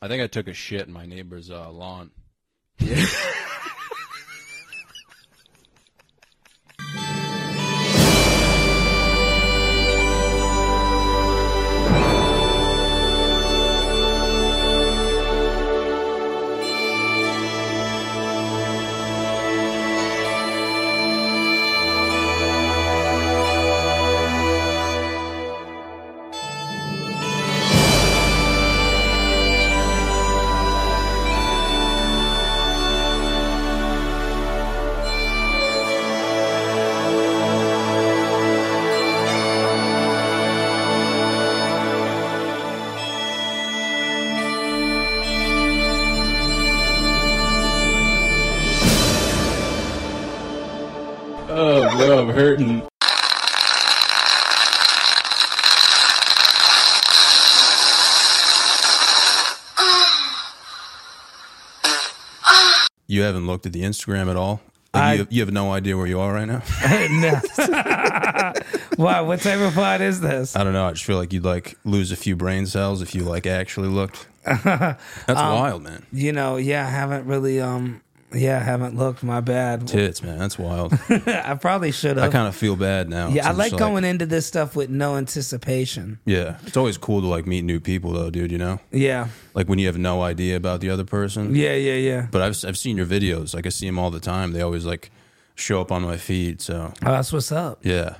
I think I took a shit in my neighbor's uh, lawn. Oh, looked at the Instagram at all. I- Like, you, you have no idea where you are right now. no. wow, what type of pod is this? I don't know. I just feel like you'd like lose a few brain cells if you like actually looked. That's Um, wild, man. You know, yeah, I haven't really um yeah, I haven't looked, my bad. Tits, man. That's wild. I probably should have. I kind of feel bad now. Yeah, I like going into this stuff with no anticipation. Yeah, it's always cool to like meet new people, though, dude. You know, Yeah. like when you have no idea about the other person. Yeah, yeah, yeah. But I've I've seen your videos. Like I see them all the time. They always like show up on my feed. So Oh, that's what's up. yeah,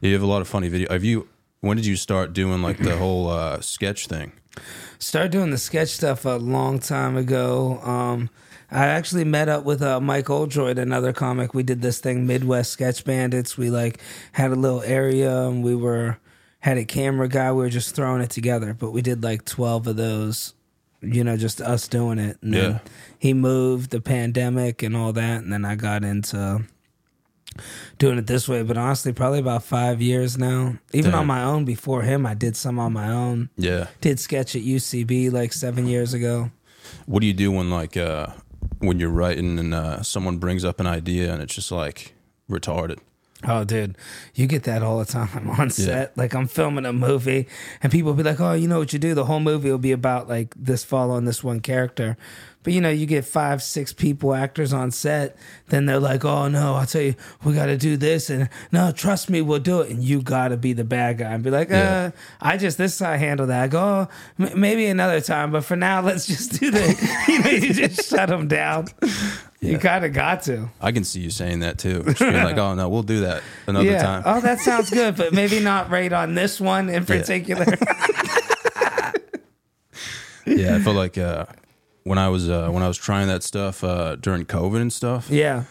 you have a lot of funny video. Have you? When did you start doing like the whole uh, sketch thing? Started doing the sketch stuff a long time ago. Um, I actually met up with uh, Mike Oldroyd, another comic. We did this thing, Midwest Sketch Bandits. We like had a little area, and we were had a camera guy. We were just throwing it together, but we did like twelve of those. You know, just us doing it. And then Yeah. he moved, the pandemic, and all that, and then I got into doing it this way. But honestly, probably about five years now. Even Damn. on my own. Before him, I did some on my own Yeah. did sketch at UCB like seven years ago. What do you do when like uh, when you're writing and uh, someone brings up an idea and it's just like retarded? Oh, dude, you get that all the time on set. Like I'm filming a movie, and people be like, "Oh, you know what you do? The whole movie will be about like this following this one character." But you know, you get five, six people, actors on set. Then they're like, "Oh no, I'll tell you, we got to do this," and no, trust me, we'll do it. And you got to be the bad guy and be like, Yeah. "Uh, I just this is how I handle that." I go, oh, m- maybe another time, but for now, let's just do the. you know, you just shut them down. You kind of got to. I can see you saying that too. Just being like, oh no, we'll do that another yeah. time. Oh, that sounds good, but maybe not right on this one in particular. yeah, I feel like uh, when I was uh, when I was trying that stuff uh, during COVID and stuff. yeah.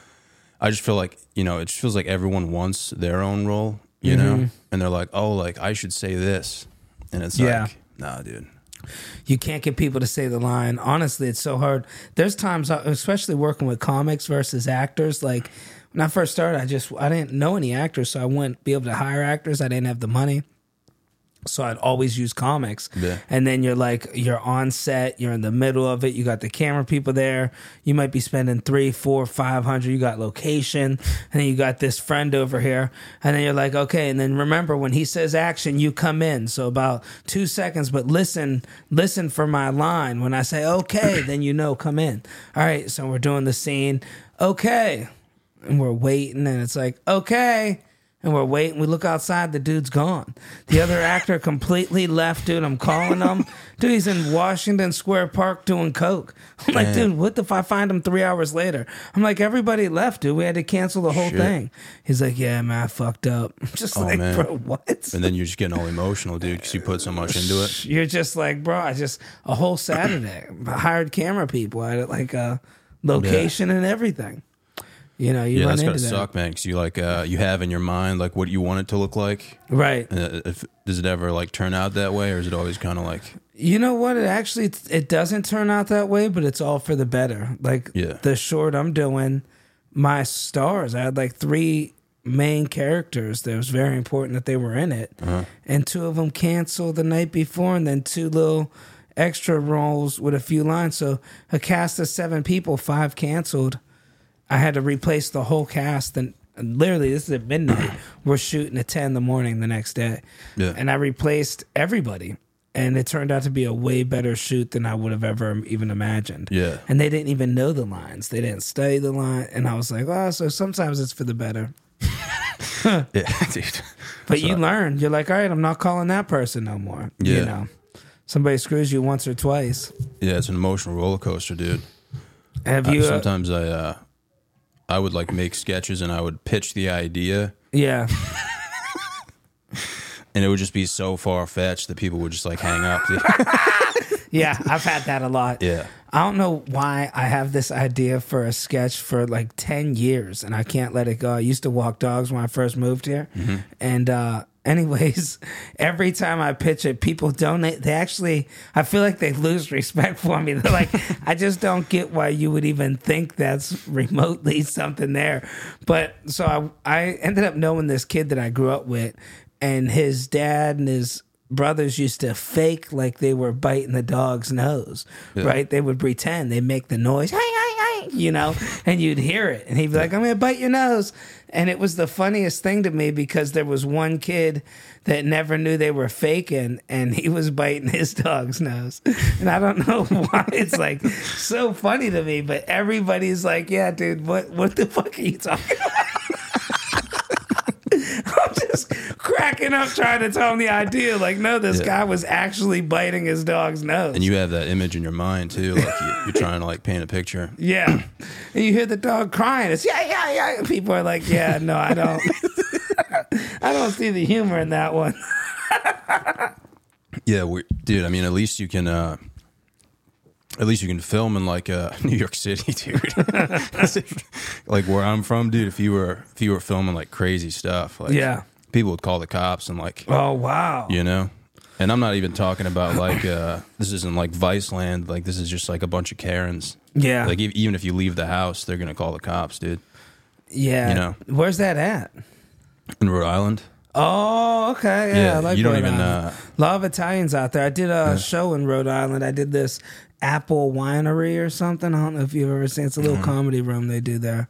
I just feel like you know, it just feels like everyone wants their own role, you Mm-hmm. know, and they're like, oh, like I should say this, and it's Yeah. like, nah, dude. You can't get people to say the line. Honestly, it's so hard. There's times, uh, especially working with comics versus actors, like when I first started, I just I didn't know any actors, so I wouldn't be able to hire actors. I didn't have the money. So I'd always use comics. Yeah. And then you're like, you're on set, you're in the middle of it, you got the camera people there. You might be spending three, four, five hundred. You got location, and then you got this friend over here. And then you're like, okay. And then remember when he says action, you come in. So about two seconds, but listen, listen for my line. When I say okay, then you know, come in. All right. So we're doing the scene. Okay. And we're waiting, and it's like, okay and we're waiting. We look outside, the dude's gone. The other actor completely left, dude. I'm calling him. Dude, he's in Washington Square Park doing coke. I'm like, Damn. dude, what if I find him three hours later? I'm like, everybody left, dude. We had to cancel the whole Shit. thing. He's like, yeah, man, I fucked up. I'm just Oh, like, man. bro, what? And then you're just getting all emotional, dude, because you put so much into it. You're just like, bro, I just, a whole Saturday, I hired camera people. I had like uh, a location and everything. You know, you Yeah, that's that. suck, man. Because you like uh, you have in your mind like what you want it to look like. Right. And uh, if, does it ever like turn out that way, or is it always kind of like You know what? It actually it doesn't turn out that way, but it's all for the better. Like Yeah. the short I'm doing, my stars. I had like three main characters that was very important that they were in it, Uh-huh. and two of them canceled the night before, and then two little extra roles with a few lines. So a cast of seven people, five canceled. I had to replace the whole cast and. Literally, this is at midnight. We're shooting at ten in the morning the next day, Yeah. and I replaced everybody and it turned out to be a way better shoot than I would have ever even imagined. Yeah. And they didn't even know the lines. They didn't study the line. And I was like, oh, so sometimes it's for the better. Yeah, dude. But you learn. You're like, all right, I'm not calling that person no more. Yeah. You know, somebody screws you once or twice. Yeah, it's an emotional roller coaster, dude. Have you? uh, sometimes I uh I would like make sketches and I would pitch the idea yeah. and it would just be so far fetched that people would just like hang up. Yeah. I've had that a lot. yeah. I don't know why I have this idea for a sketch for like 10 years and I can't let it go. I used to walk dogs when I first moved here. And, uh, anyways, every time I pitch it, people donate. They actually, I feel like they lose respect for me. They're like, I just don't get why you would even think that's remotely something there. But so I, I ended up knowing this kid that I grew up with, and his dad and his brothers used to fake like they were biting the dog's nose, right? They would pretend they make the noise, "Hey, hey, hey," you know, and you'd hear it, and he'd be like, "I'm gonna bite your nose," and it was the funniest thing to me because there was one kid that never knew they were faking, and he was biting his dog's nose, and I don't know why. It's like so funny to me, but everybody's like, "Yeah, dude, what what the fuck are you talking about?" I'm just cracking up trying to tell him the idea. Like, no, this Yeah. guy was actually biting his dog's nose. And you have that image in your mind too, like you, you're trying to like paint a picture. yeah. And you hear the dog crying. It's yeah, yeah, yeah. People are like, yeah, no, I don't. I don't see the humor in that one. Yeah, we, dude. I mean, at least you can. uh at least you can film in like uh, New York City, dude. like where I'm from, dude. If you were if you were filming like crazy stuff, like Yeah. people would call the cops and like Oh wow. you know. And I'm not even talking about like uh this isn't like Viceland. Like this is just like a bunch of Karens. Yeah. Like even if you leave the house, they're gonna call the cops, dude. yeah. you know. Where's that at? In Rhode Island. Oh, okay. Yeah, I like you don't Rhode even. Island. uh A lot of Italians out there. I did a show in Rhode Island. I did this apple winery or something. I don't know if you've ever seen. It's a little comedy room they do there.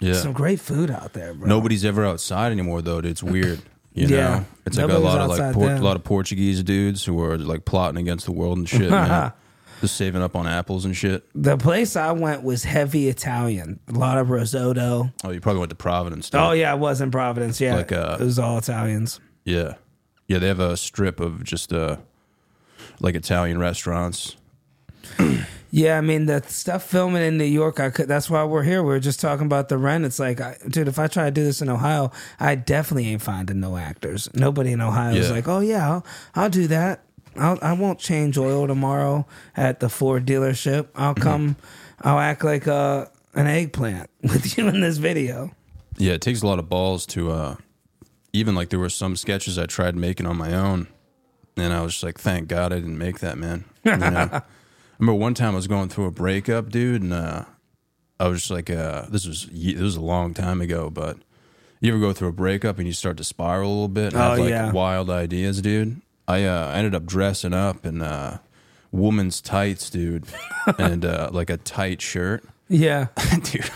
Mm-hmm. Yeah. Some great food out there, bro. Nobody's ever outside anymore, though. Dude. It's weird. You Yeah. know, it's like a lot of like outside Por- a then. lot of Portuguese dudes who are like plotting against the world and shit, man. Just saving up on apples and shit. The place I went was heavy Italian. A lot of risotto. Oh, you probably went to Providence. Dude. Oh yeah, I was in Providence. Yeah, Like, uh, it was all Italians. yeah, yeah. They have a strip of just uh like Italian restaurants. Yeah, I mean the stuff filming in New York. I could. That's why we're here. We are just talking about the rent. It's like, I, dude, if I try to do this in Ohio, I definitely ain't finding no actors. Nobody in Ohio is Yeah. like, oh yeah, I'll, I'll do that. I'll, I won't change oil tomorrow at the Ford dealership. I'll come. I'll act like uh, an eggplant with you in this video. Yeah, it takes a lot of balls to uh even like there were some sketches I tried making on my own and I was just like, thank God I didn't make that, man. You know? Remember one time I was going through a breakup, dude, and uh I was just like uh this was this was a long time ago, but you ever go through a breakup and you start to spiral a little bit and Oh, have like yeah. wild ideas, dude? I uh ended up dressing up in uh woman's tights, dude, and uh like a tight shirt. Yeah, dude.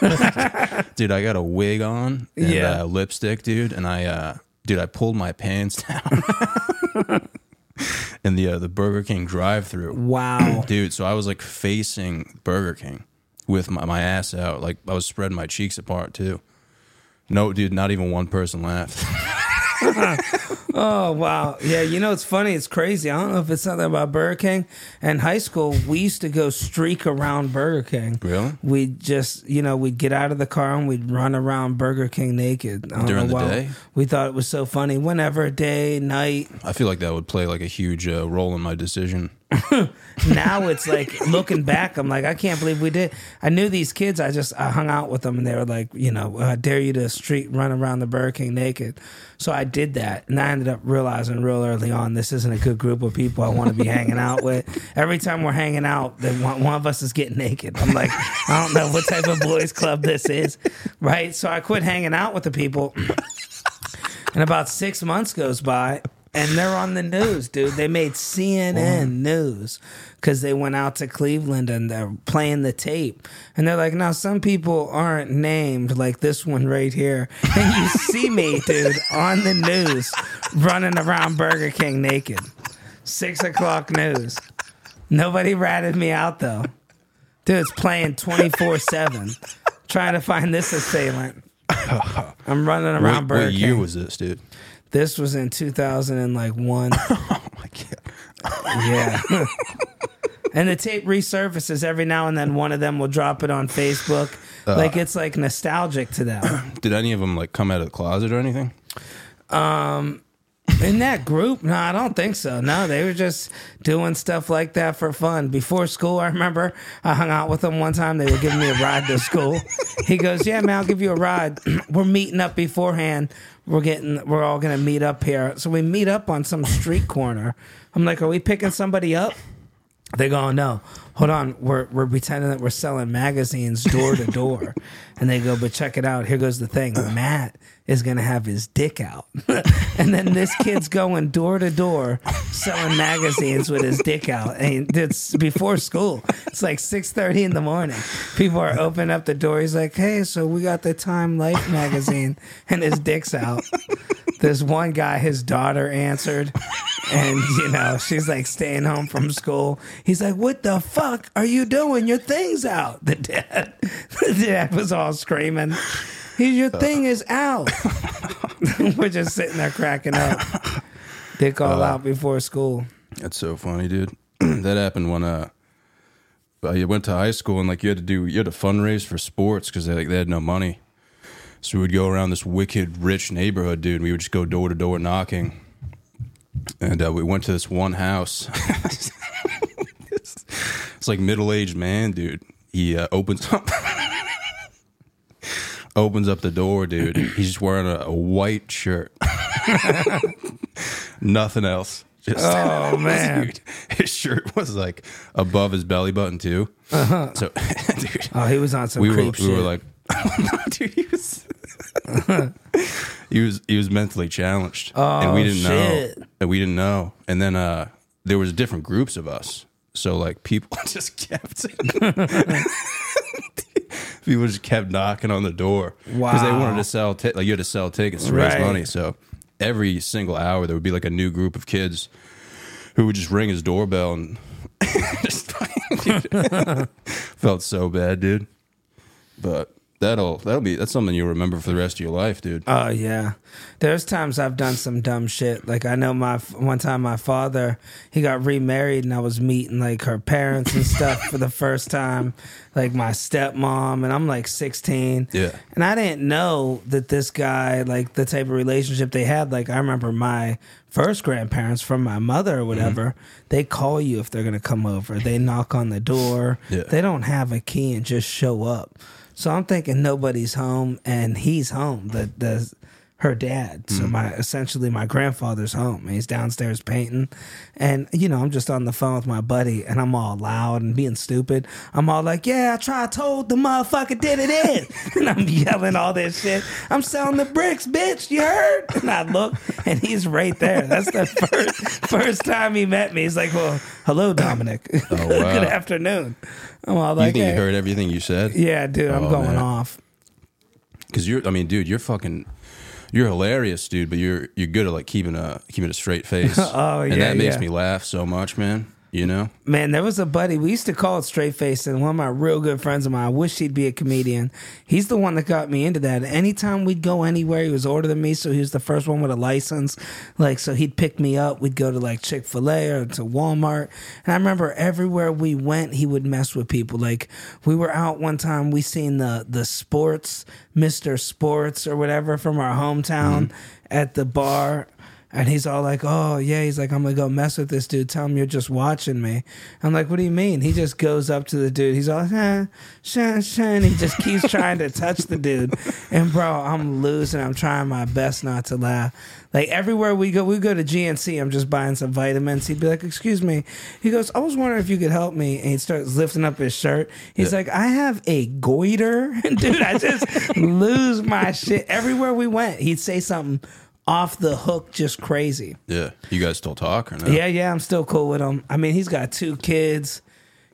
dude, I got a wig on and Yeah. uh, lipstick, dude, and I, uh, dude, I pulled my pants down in the uh, the Burger King drive-through, wow. dude. So I was like facing Burger King with my, my ass out, like I was spreading my cheeks apart too. No, dude, not even one person laughed. Oh wow, yeah. You know it's funny. It's crazy. I don't know if it's something about Burger King. In high school, we used to go streak around Burger King. Really? We just, you know, we'd get out of the car and we'd run around Burger King naked. During the day? We thought it was so funny. Whenever, day, night. I feel like that would play like a huge uh, role in my decision. Now it's like looking back, I'm like, I can't believe we did. I knew these kids. I just I hung out with them, and they were like, you know, I dare you to street run around the Burger King naked. So I did that, and I ended up realizing real early on this isn't a good group of people I want to be hanging out with. Every time we're hanging out, then one, one of us is getting naked. I'm like, I don't know what type of boys club this is, right? So I quit hanging out with the people. And about six months goes by, and they're on the news, dude. They made CNN news because they went out to Cleveland and they're playing the tape. And they're like, now some people aren't named like this one right here. And you see me, dude, on the news running around Burger King naked. Six o'clock news. Nobody ratted me out though. Dude, it's playing 24 7. Trying to find this assailant. I'm running around What, Burger what year King. was this, dude? This was in 2001. Oh my god. Yeah. and the tape resurfaces every now and then. One of them will drop it on Facebook. Uh. like it's like nostalgic to them. Did any of them like come out of the closet or anything? In that group, no, I don't think so. No, they were just doing stuff like that for fun. Before school, I remember I hung out with them one time. They were giving me a ride to school. He goes, "Yeah, man, I'll give you a ride. we're meeting up beforehand. We're getting, we're all gonna meet up here. So we meet up on some street corner. I'm like, are we picking somebody up? They go, no, hold on. We're we're pretending that we're selling magazines door to door, and they go, but check it out. Here goes the thing. Matt is gonna have his dick out, and then this kid's going door to door selling magazines with his dick out, and it's before school. It's like six thirty in the morning. People are opening up the door. He's like, hey, so we got the Time Life magazine, and his dick's out. This one guy, his daughter answered, and you know she's like staying home from school. He's like, "What the fuck are you doing? Your thing's out." The dad, the dad was all screaming, "He, your thing is out." We're just sitting there cracking up. Dick all out before school. That's so funny, dude. that happened when uh, uh, you went to high school and like you had to do you had to fundraise for sports because they like they had no money. So we would go around this wicked rich neighborhood, dude. We would just go door to door knocking, and uh, we went to this one house. it's, like middle aged man, dude. He uh, opens up. Opens up the door, dude. He's just wearing a, a white shirt. Nothing else. Just Oh, man. Dude, his shirt was like above his belly button too. Uh-huh. So, dude, Oh, he was on some we were we shit. were like, dude, he was he was he was mentally challenged, and we Oh, didn't shit. know, and we didn't know. And then uh, there was different groups of us, so like people just kept. People just kept knocking on the door because they wanted to sell. T- like you had to sell tickets to raise Right. money. So every single hour there would be like a new group of kids who would just ring his doorbell and just felt so bad, dude. But that'll that'll be that's something you'll remember for the rest of your life, dude. Oh yeah, there's times I've done some dumb shit. Like I know my one time my father he got remarried and I was meeting like her parents and stuff for the first time, like my stepmom and I'm like 16. Yeah. and I didn't know that this guy like the type of relationship they had. Like I remember my first grandparents from my mother or mm-hmm. whatever. They call you if they're gonna come over. They knock on the door. Yeah. They don't have a key and just show up. So I'm thinking nobody's home and he's home. The the her dad. So mm-hmm. my essentially my grandfather's home. He's downstairs painting. And you know, I'm just on the phone with my buddy and I'm all loud and being stupid. I'm all like, Yeah, I tried told the motherfucker did it in. and I'm yelling all this shit. I'm selling the bricks, bitch. You heard? And I look and he's right there. That's the first first time he met me. He's like, Well, hello, Dominic. Oh, wow. Good afternoon. I'm all like, you think "Hey." you heard everything you said? Yeah, dude, I'm Oh, going man. off. Because you're, I mean, dude, you're fucking, you're hilarious, dude. But you're you're good at like keeping a keeping a straight face. Oh, and yeah, that makes yeah. me laugh so much, man. You know, Man, there was a buddy we used to call it straight face, and one of my real good friends of mine. I wish he'd be a comedian. He's the one that got me into that. Anytime we'd go anywhere, he was older than me, so he was the first one with a license. Like, so he'd pick me up. We'd go to like Chick Fil A or to Walmart, and I remember everywhere we went, he would mess with people. Like, we were out one time, we seen the the sports, Mister Sports or whatever from our hometown mm-hmm. at the bar. And he's all like, "Oh yeah," he's like, "I'm gonna go mess with this dude. Tell him you're just watching me." I'm like, "What do you mean?" He just goes up to the dude. He's all, eh, shun, shun. He just keeps trying to touch the dude. And bro, I'm losing. I'm trying my best not to laugh. Like everywhere we go, we go to GNC. I'm just buying some vitamins. He'd be like, "Excuse me." He goes, "I was wondering if you could help me." And he starts lifting up his shirt. He's like, "I have a goiter," dude. I just lose my shit everywhere we went. He'd say something off the hook, just crazy. yeah. You guys still talk or no? Yeah, yeah, I'm still cool with him. I mean, he's got two kids.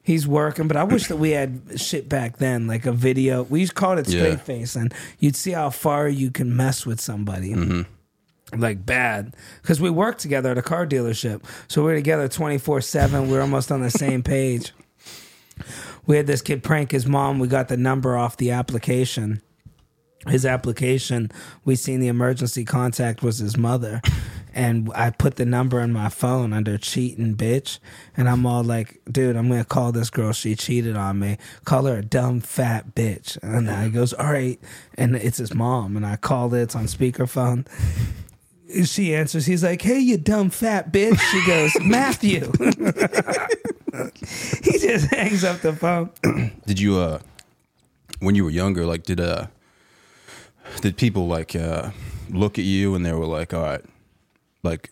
He's working, but I wish that we had shit back then, like a video. We used to call it straight Yeah. face, and you'd see how far you can mess with somebody. Mm-hmm. like bad because we worked together at a car dealership so we were together 24-7 we were almost on the same page we had this kid prank his mom we got the number off the application his application we seen the emergency contact was his mother. And i put the number in my phone under cheating bitch. And i'm all like dude i'm gonna call this girl. She cheated on me. Call her a dumb fat bitch. And he goes all right. And it's his mom. And i called it it's on speakerphone. She answers he's like hey you dumb fat bitch. She goes matthew. He just hangs up the phone. Did you uh when you were younger, like did uh did people like uh look at you and they were like, All right, like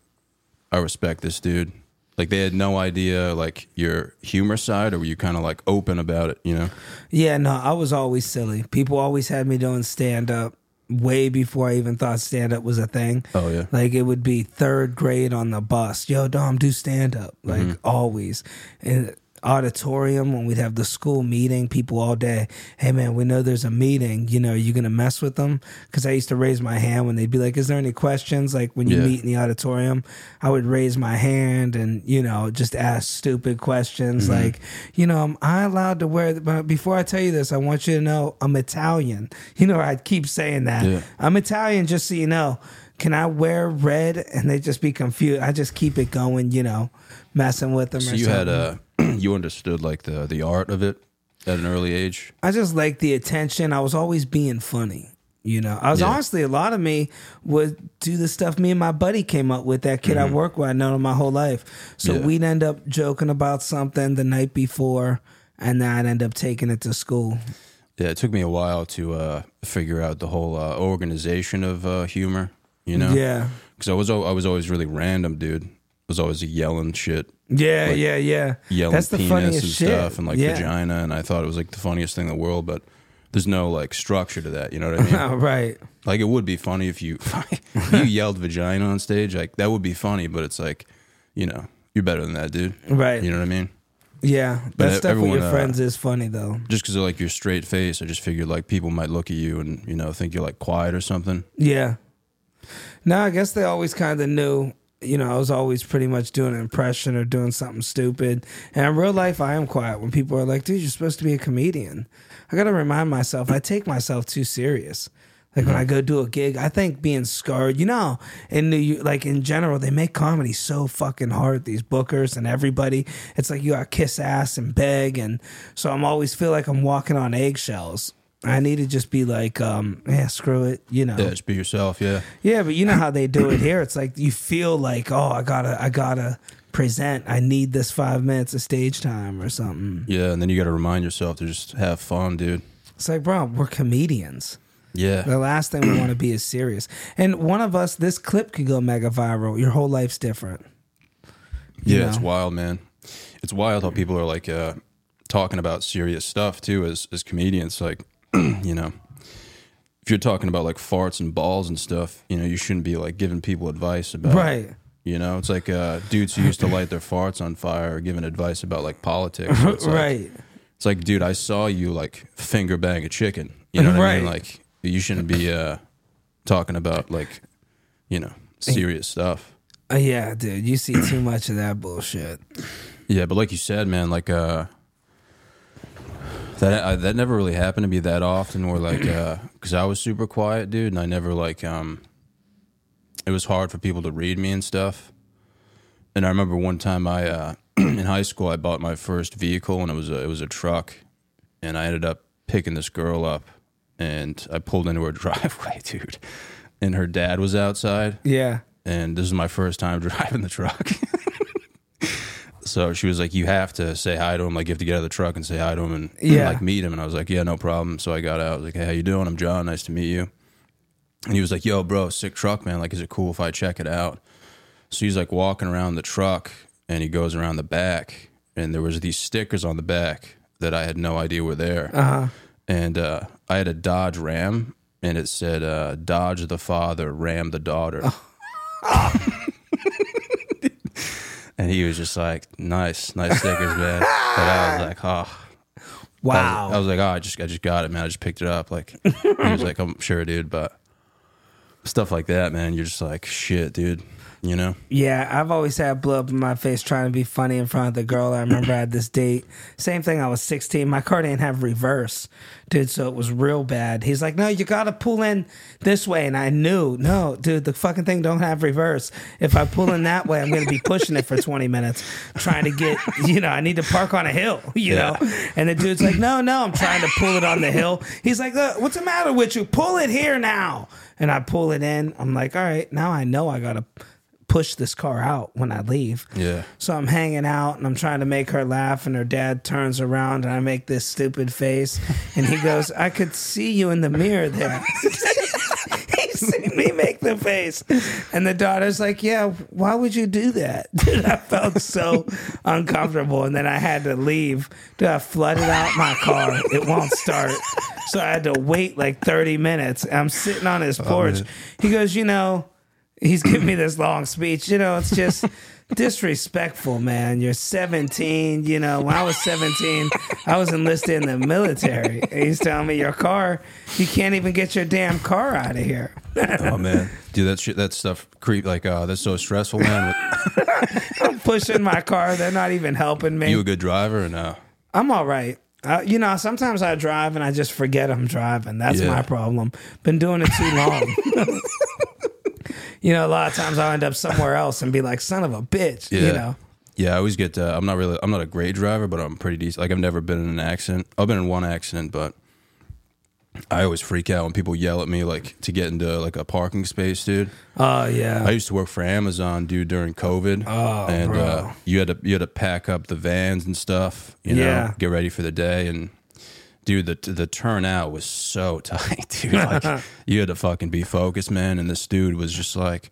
I respect this dude. Like they had no idea like your humor side or were you kinda like open about it, you know? Yeah, no, I was always silly. People always had me doing stand up way before I even thought stand up was a thing. Oh, yeah. Like it would be third grade on the bus. Yo, Dom, do stand up. Like Mm-hmm. always. And auditorium when we'd have the school meeting, people all day. Hey man, we know there's a meeting. You know, are you gonna mess with them? Because I used to raise my hand when they'd be like, "Is there any questions?" Like when you Yeah. meet in the auditorium, I would raise my hand and you know just ask stupid questions Mm-hmm. like, you know, am I allowed to wear? But before I tell you this, I want you to know I'm Italian. You know, I'd keep saying that Yeah. I'm Italian, just so you know. Can I wear red? And they just be confused. I just keep it going, you know, messing with them. So you had something. you understood like the the art of it at an early age. I just liked the attention. I was always being funny. You know, I was Yeah. honestly a lot of me would do the stuff me and my buddy came up with. That kid I work with, I known him my whole life. So Mm-hmm. Yeah. we'd end up joking about something the night before, and then I'd end up taking it to school. Yeah, it took me a while to uh figure out the whole uh, organization of uh humor, you know? Yeah, Because I was I was always really random, dude. Was always yelling shit, yeah, Like, yeah, yeah. yelling That's the penis funniest and shit. stuff, and like yeah. vagina, and I thought it was like the funniest thing in the world. But there's no like structure to that. You know what I mean? Right. like it would be funny if you if you yelled vagina on stage, like that would be funny. But it's like, you know, you're better than that, dude. Right. You know what I mean? Yeah, But that stuff with everyone, your uh, friends is funny though. Just because of like your straight face, I just figured like people might look at you and you know think you're like quiet or something. Yeah. No, I guess they always kind of knew. You know, I was always pretty much doing an impression or doing something stupid. And in real life, I am quiet. When people are like, "Dude, you're supposed to be a comedian," I got to remind myself I take myself too serious. Like when I go do a gig, I think being scarred. You know, in like in general, they make comedy so fucking hard. These bookers and everybody, it's like you got to kiss ass and beg, and so I'm always feel like I'm walking on eggshells. I need to just be like, um, yeah, screw it, you know. Yeah, just be yourself. Yeah. Yeah, but you know how they do it here. It's like you feel like, oh, I gotta, I gotta present. I need this five minutes of stage time or something. Yeah, and then you got to remind yourself to just have fun, dude. It's like, bro, we're comedians. Yeah. The last thing we want to be is serious. And one of us, this clip could go mega viral. Your whole life's different. you yeah, it's wild, man. It's wild how people are like uh, talking about serious stuff too as as comedians. Like, you know, if you're talking about like farts and balls and stuff, you know, you shouldn't be like giving people advice about. Right. You know, it's like uh, dudes who used to light their farts on fire are giving advice about like politics. So it's like, right. It's like, dude, I saw you like finger bang a chicken. You know what I mean? Like, you shouldn't be uh, talking about like, you know, serious stuff. Uh, yeah, dude, you see too much of that bullshit. Yeah, but like you said, man, like uh, that uh, that never really happened to me that often. Or like, because I was super quiet, dude, and I never like um, it was hard for people to read me and stuff. And I remember one time I uh, in high school I bought my first vehicle, and it was a it was a truck, and I ended up picking this girl up, and I pulled into her driveway, dude, and her dad was outside Yeah. and this is my first time driving the truck. so she was like, "You have to say hi to him. Like, you have to get out of the truck and say hi to him and, and, like meet him." And I was like, "Yeah, no problem." So I got out. I was like, "Hey, how you doing? I'm John. Nice to meet you." And he was like, "Yo, bro, sick truck, man. Like, is it cool if I check it out?" So he's like walking around the truck, and he goes around the back, and there was these stickers on the back that I had no idea were there. Uh-huh. And uh, I had a Dodge Ram, and it said uh, "Dodge the father, Ram the daughter." and he was just like, "Nice, nice stickers, man." But I was like, "Oh." I Wow. was, I was like, oh, I just, I just got it, man. I just picked it up. Like, he was like, I'm sure, dude, but stuff like that, man. You're just like, shit, dude. You know? Yeah, I've always had blood up in my face trying to be funny in front of the girl. I remember I had this date. Same thing. I was 16. My car didn't have reverse, dude. So it was real bad. He's like, "No, you gotta pull in this way," and I knew, no, dude, the fucking thing don't have reverse. If I pull in that way, I'm gonna be pushing it for 20 minutes, trying to get, you know, I need to park on a hill, you Yeah. know. And the dude's like, "No, no, I'm trying to pull it on the hill." He's like, "Look, "What's the matter with you? Pull it here now." And I pull it in. I'm like, "All right, now I know I gotta." Push this car out when I leave. Yeah. So I'm hanging out and I'm trying to make her laugh, and her dad turns around and I make this stupid face, and he goes, "I could see you in the mirror there." he seen me make the face, and the daughter's like, "Yeah, why would you do that?" Dude, I felt so uncomfortable, and then I had to leave. Dude, I flooded out my car; it won't start. So I had to wait like 30 minutes. I'm sitting on his oh, porch. man. he goes, "You know." He's giving me this long speech. You know, it's just disrespectful, man. You're 17. You know, when I was 17, I was enlisted in the military. And he's telling me your car, you can't even get your damn car out of here. Oh man, dude, that shit, that stuff creep like uh, that's so stressful, man. I'm pushing my car. They're not even helping me. you a good driver or no? I'm all right. Uh, you know, sometimes I drive and I just forget I'm driving. That's Yeah. my problem. Been doing it too long. you know, a lot of times I'll end up somewhere else and be like, son of a bitch. yeah, You know, yeah. I always get. Uh, I'm not really. I'm not a great driver, but I'm pretty decent. Like I've never been in an accident. I've been in one accident, but I always freak out when people yell at me like to get into like a parking space, dude. oh, yeah. I used to work for Amazon, dude, during COVID. Oh, and bro. Uh, you had to you had to pack up the vans and stuff. You know, Yeah. get ready for the day. And dude, the the turnout was so tight, dude. Like you had to fucking be focused, man. And this dude was just like,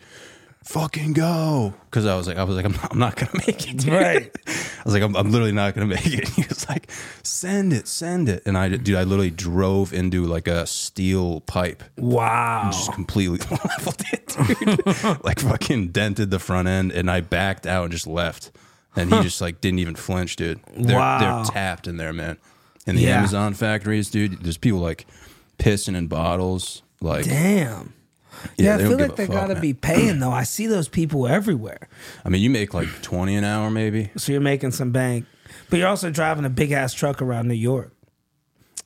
"Fucking go," because I was like, I was like, I'm not, I'm not gonna make it, dude. Right. I was like, I'm, I'm literally not gonna make it. He was like, "Send it, send it," and I, dude, I literally drove into like a steel pipe Wow. just completely leveled it, dude. like fucking dented the front end, and I backed out and just left. And he just like didn't even flinch, dude. They're, Wow. they're tapped in there, man. In the Yeah. Amazon factories, dude, there's people like pissing in bottles. Like, Damn. Yeah, Yeah, I feel like they gotta man. be paying though. I see those people everywhere. I mean, you make like 20 an hour, maybe. So you're making some bank, but you're also driving a big ass truck around New York.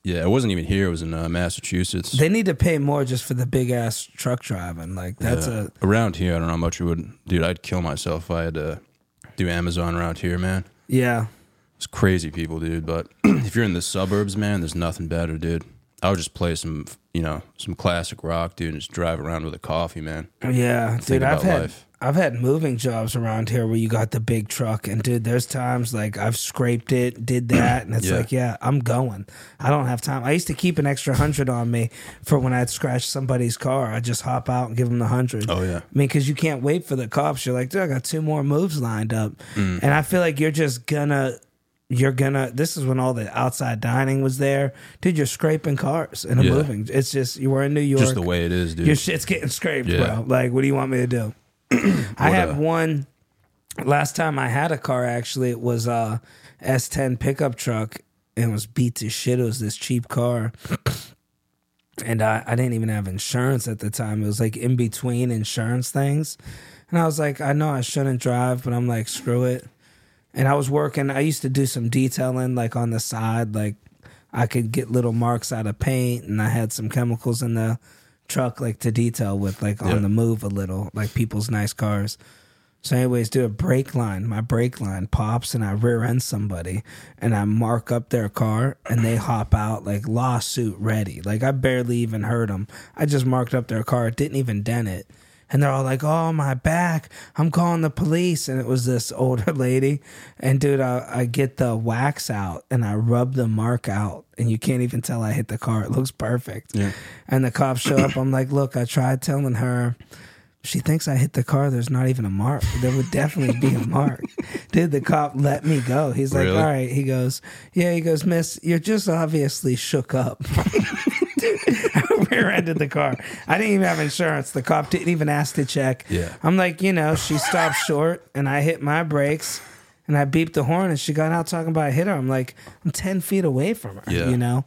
Yeah, it wasn't even here. It was in uh, Massachusetts. They need to pay more just for the big ass truck driving. Like that's Yeah. a around here. I don't know how much it would, dude. I'd kill myself if I had to do Amazon around here, man. yeah. It's crazy people, dude. But if you're in the suburbs, man, there's nothing better, dude. I would just play some, you know, some classic rock, dude, and just drive around with a coffee, man. Yeah, dude, I've had life. I've had moving jobs around here where you got the big truck, and dude, there's times like I've scraped it, did that, and it's Yeah. like, yeah, I'm going. I don't have time. I used to keep an extra hundred on me for when I'd scratch somebody's car. I'd just hop out and give them the hundred. Oh, yeah. I mean, because you can't wait for the cops. You're like, dude, I got two more moves lined up, Mm. and I feel like you're just gonna. You're gonna. This is when all the outside dining was there, dude. You're scraping cars and a Yeah. moving. It's just you were in New York. Just the way it is, dude. Your shit's getting scraped, Yeah. bro. Like, what do you want me to do? I had uh, one last time I had a car. Actually, it was a S10 pickup truck, and it was beat to shit. It was this cheap car, and I, I didn't even have insurance at the time. It was like in between insurance things, and I was like, I know I shouldn't drive, but I'm like, screw it. And I was working. I used to do some detailing, like on the side, like I could get little marks out of paint, and I had some chemicals in the truck, like to detail with, like on Yeah. the move a little, like people's nice cars. So, anyways, do a brake line. My brake line pops, and I rear end somebody, and I mark up their car, and they hop out like lawsuit ready. Like I barely even heard them. I just marked up their car, didn't even dent it, and they're all like, "Oh, my back! I'm calling the police." And it was this older lady, and dude, I, I get the wax out and I rub the mark out, and you can't even tell I hit the car. It looks perfect. Yeah. And the cops show up. I'm like, "Look, I tried telling her." She thinks I hit the car. There's not even a mark. There would definitely be a mark. Dude, the cop let me go. He's like, Really? all right. He goes, yeah. He goes, Miss, you're just obviously shook up. Rear-ended the car. I didn't even have insurance. The cop didn't even ask to check. Yeah. I'm like, you know, she stopped short, and I hit my brakes, And I beeped the horn, and she got out talking about I hit her. I'm like, I'm ten feet away from her, Yeah. you know.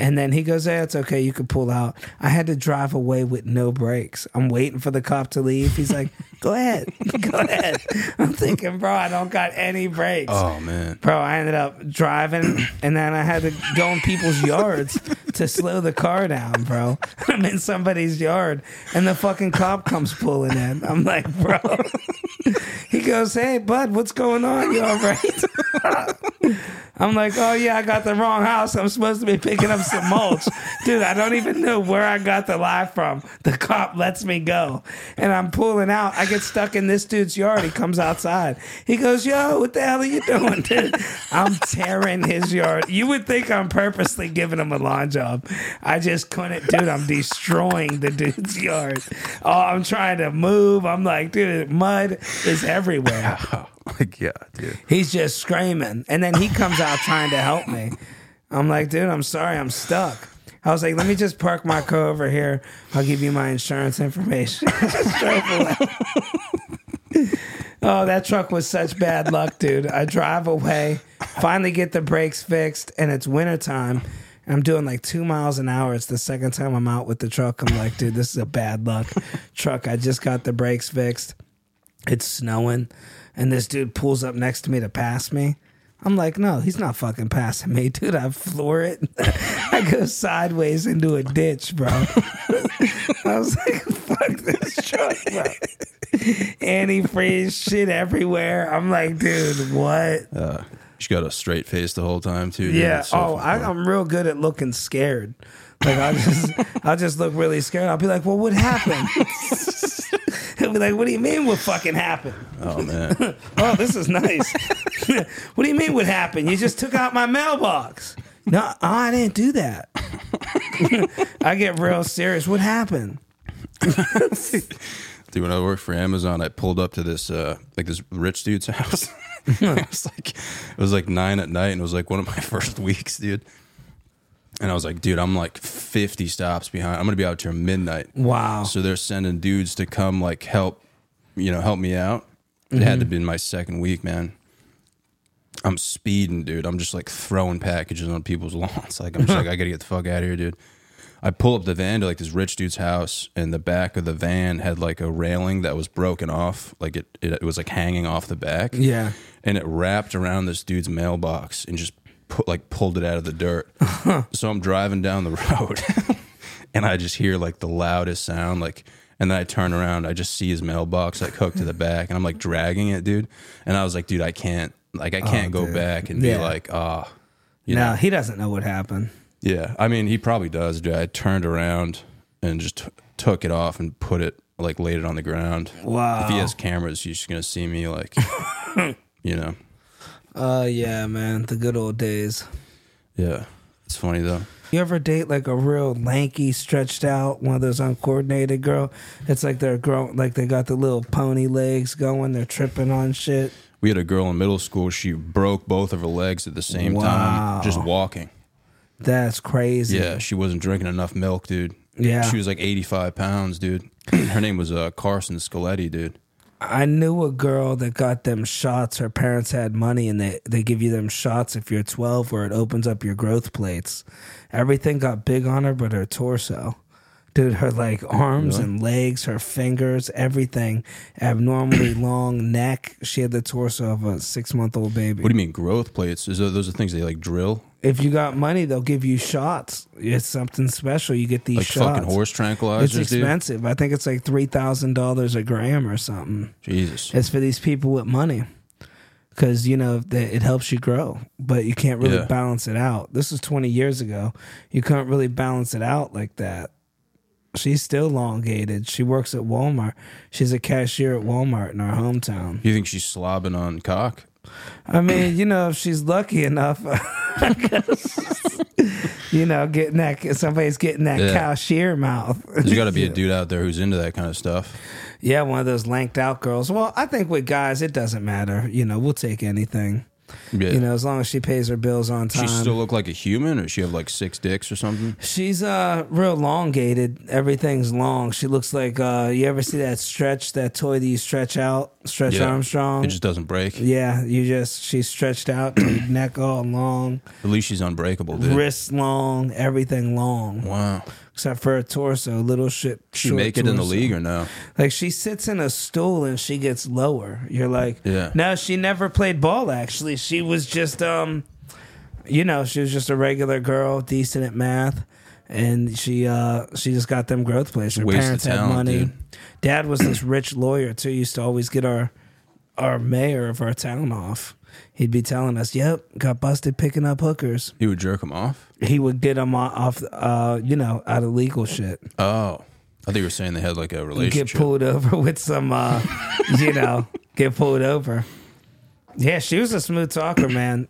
And then he goes, "Hey, it's okay. You can pull out." I had to drive away with no brakes. I'm waiting for the cop to leave. He's like, "Go ahead, go ahead." I'm thinking, bro, I don't got any brakes. Oh man. Bro, I ended up driving and then I had to go in people's yards to slow the car down, bro. I'm in somebody's yard and the fucking cop comes pulling in. I'm like, bro. He goes, Hey, bud, what's going on? You all right? I'm like, Oh, yeah, I got the wrong house. I'm supposed to be picking up some mulch. Dude, I don't even know where I got the lie from. The cop lets me go and I'm pulling out. I get stuck in this dude's yard. He comes outside. He goes, Yo, what the hell are you doing, dude? I'm tearing his yard. You would think I'm purposely giving him a lawn job. I just couldn't, dude. I'm destroying the dude's yard. Oh, I'm trying to move. I'm like, dude, mud is everywhere. Oh like yeah, dude. He's just screaming. And then he comes out trying to help me. I'm like, dude, I'm sorry, I'm stuck. I was like, let me just park my car over here. I'll give you my insurance information. Just drove away. oh, that truck was such bad luck, dude. I drive away, finally get the brakes fixed, and it's wintertime. I'm doing like two miles an hour. It's the second time I'm out with the truck. I'm like, dude, this is a bad luck truck. I just got the brakes fixed. It's snowing, and this dude pulls up next to me to pass me. I'm like, no, he's not fucking passing me, dude. I floor it. I go sideways into a ditch, bro. I was like, fuck this truck, bro. Antifreeze shit everywhere. I'm like, dude, what? Uh, she got a straight face the whole time too. dude. Yeah. It's so oh, I. I'm real good at looking scared. Like I just, I'll just look really scared. I'll be like, "Well, what happened?" He'll be like, "What do you mean? What fucking happened?" oh man. Oh, this is nice. what do you mean? What happened? You just took out my mailbox. No, oh, I didn't do that. I get real serious. What happened? Dude, when I worked for Amazon, I pulled up to this uh like this rich dude's house. it was like it was like nine at night, and it was like one of my first weeks, dude. And I was like, dude, I'm like 50 stops behind. I'm gonna be out till midnight. Wow. So they're sending dudes to come like help, you know, help me out. It had to Mm-hmm. be my second week, man. I'm speeding, dude. I'm just like throwing packages on people's lawns. Like I'm just like, I gotta get the fuck out of here, dude. I pull up the van to like this rich dude's house, and the back of the van had like a railing that was broken off, like it it, it was like hanging off the back. Yeah. and it wrapped around this dude's mailbox and just put like pulled it out of the dirt. so I'm driving down the road, and I just hear like the loudest sound, like. And then I turn around, I just see his mailbox like hooked to the back, and I'm like dragging it, dude. And I was like, dude, I can't, like, I can't go Oh, dude. back and Yeah. be like, ah, you no, know, he doesn't know what happened. Yeah, I mean, he probably does, dude. I turned around and just t- took it off and put it like laid it on the ground. Wow. If he has cameras, he's just gonna see me like, you know. Uh, yeah, man, the good old days. Yeah, it's funny though. You ever date like a real lanky, stretched out one of those uncoordinated girl? It's like they're growing, like they got the little pony legs going. They're tripping on shit. We had a girl in middle school. She broke both of her legs at the same Wow. time, just walking. That's crazy. Yeah, she wasn't drinking enough milk, dude. Yeah. she was like eighty-five pounds, dude. Her name was uh, Carson Scaletti, dude. I knew a girl that got them shots. Her parents had money and they, they give you them shots if you're 12 where it opens up your growth plates. Everything got big on her but her torso. Dude, her like arms and legs, her fingers, everything. Abnormally long neck. She had the torso of a six month old baby. What do you mean growth plates? Is those, those are things they like drill, if you got money, they'll give you shots. It's something special. You get these like shots. fucking horse it's tranquilizers, dude? expensive. I think it's like three thousand dollars a gram or something. Jesus. It's for these people with money because you know it helps you grow, but you can't really Yeah. balance it out. This was twenty years ago. You couldn't really balance it out like that. She's still elongated. She works at Walmart. She's a cashier at Walmart in our hometown. You think she's slobbing on cock? I mean, you know, if she's lucky enough, you know, getting that somebody's getting that Yeah. cashier mouth. There's got to be a dude out there who's into that kind of stuff. Yeah, one of those lanked out girls. Well, I think with guys, it doesn't matter. You know, we'll take anything. Yeah. You know, as long as she pays her bills on time. she still look like a human, or she have like six dicks or something? She's uh real elongated. Everything's long. She looks like uh you ever see that stretch that toy that you stretch out Stretch Yeah. Armstrong. It just doesn't break. yeah, you just she's stretched out, neck all long, At least she's unbreakable, dude. wrists long, everything long, Wow. except for her torso, little shit. She make it in the league or no? Like she sits in a stool and she gets lower. You're like, Yeah. No, she never played ball. Actually, she was just um, you know, she was just a regular girl, decent at math, and she uh she just got them growth plates. Her Waste parents had money. dude. Dad was this rich lawyer too. Used to always get our our mayor of our town off. He'd be telling us, "Yep, got busted picking up hookers." He would jerk him off. He would get them off, uh, you know, out of legal shit. Oh, I think you were saying they had like a relationship. get pulled over with some uh you know get pulled over yeah she was a smooth talker man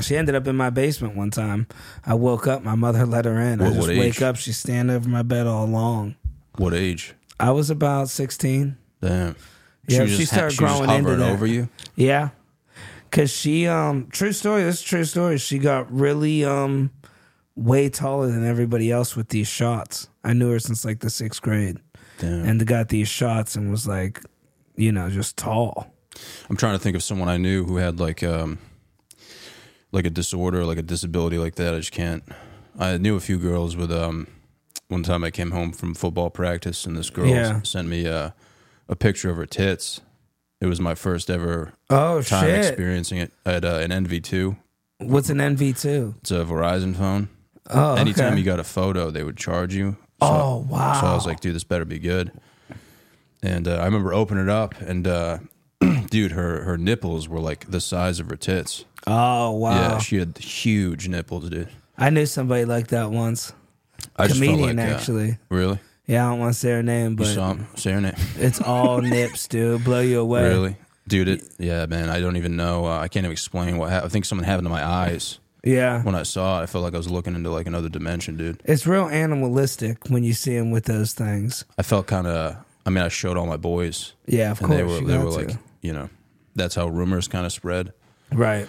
she ended up in my basement one time i woke up my mother let her in i just wake up she's standing over my bed all along What age? i was about 16 Damn. Yeah, was she just started she growing into that. over you. yeah because she um true story this is a true story she got really um way taller than everybody else with these shots i knew her since like the sixth grade Damn. and got these shots and was like, you know, just tall. I'm trying to think of someone I knew who had like um like a disorder, like a disability like that. I just can't. I knew a few girls with um one time I came home from football practice and this girl Yeah. sent me uh, a picture of her tits. It was my first ever Oh time shit! experiencing it. at uh, an enV2. What's an enV two? It's a Verizon phone. Oh, Anytime okay. you got a photo, they would charge you. So, Oh wow! So I was like, dude, this better be good. And uh, I remember opening it up, and uh, dude, her her nipples were like the size of her tits. oh wow! Yeah, she had huge nipples, dude. I knew somebody like that once. I Comedian, like, actually. really? Yeah, I don't want to say her name, You but saw him? Say her name. it's all nips, dude. Blow you away. Really? Dude, it, yeah, man, I don't even know. Uh, I can't even explain what happened. I think something happened to my eyes Yeah. when I saw it. I felt like I was looking into like another dimension, dude. It's real animalistic when you see him with those things. I felt kind of, I mean, I showed all my boys, Yeah, of and course. they were, you they got were to. like, you know, that's how rumors kind of spread. right.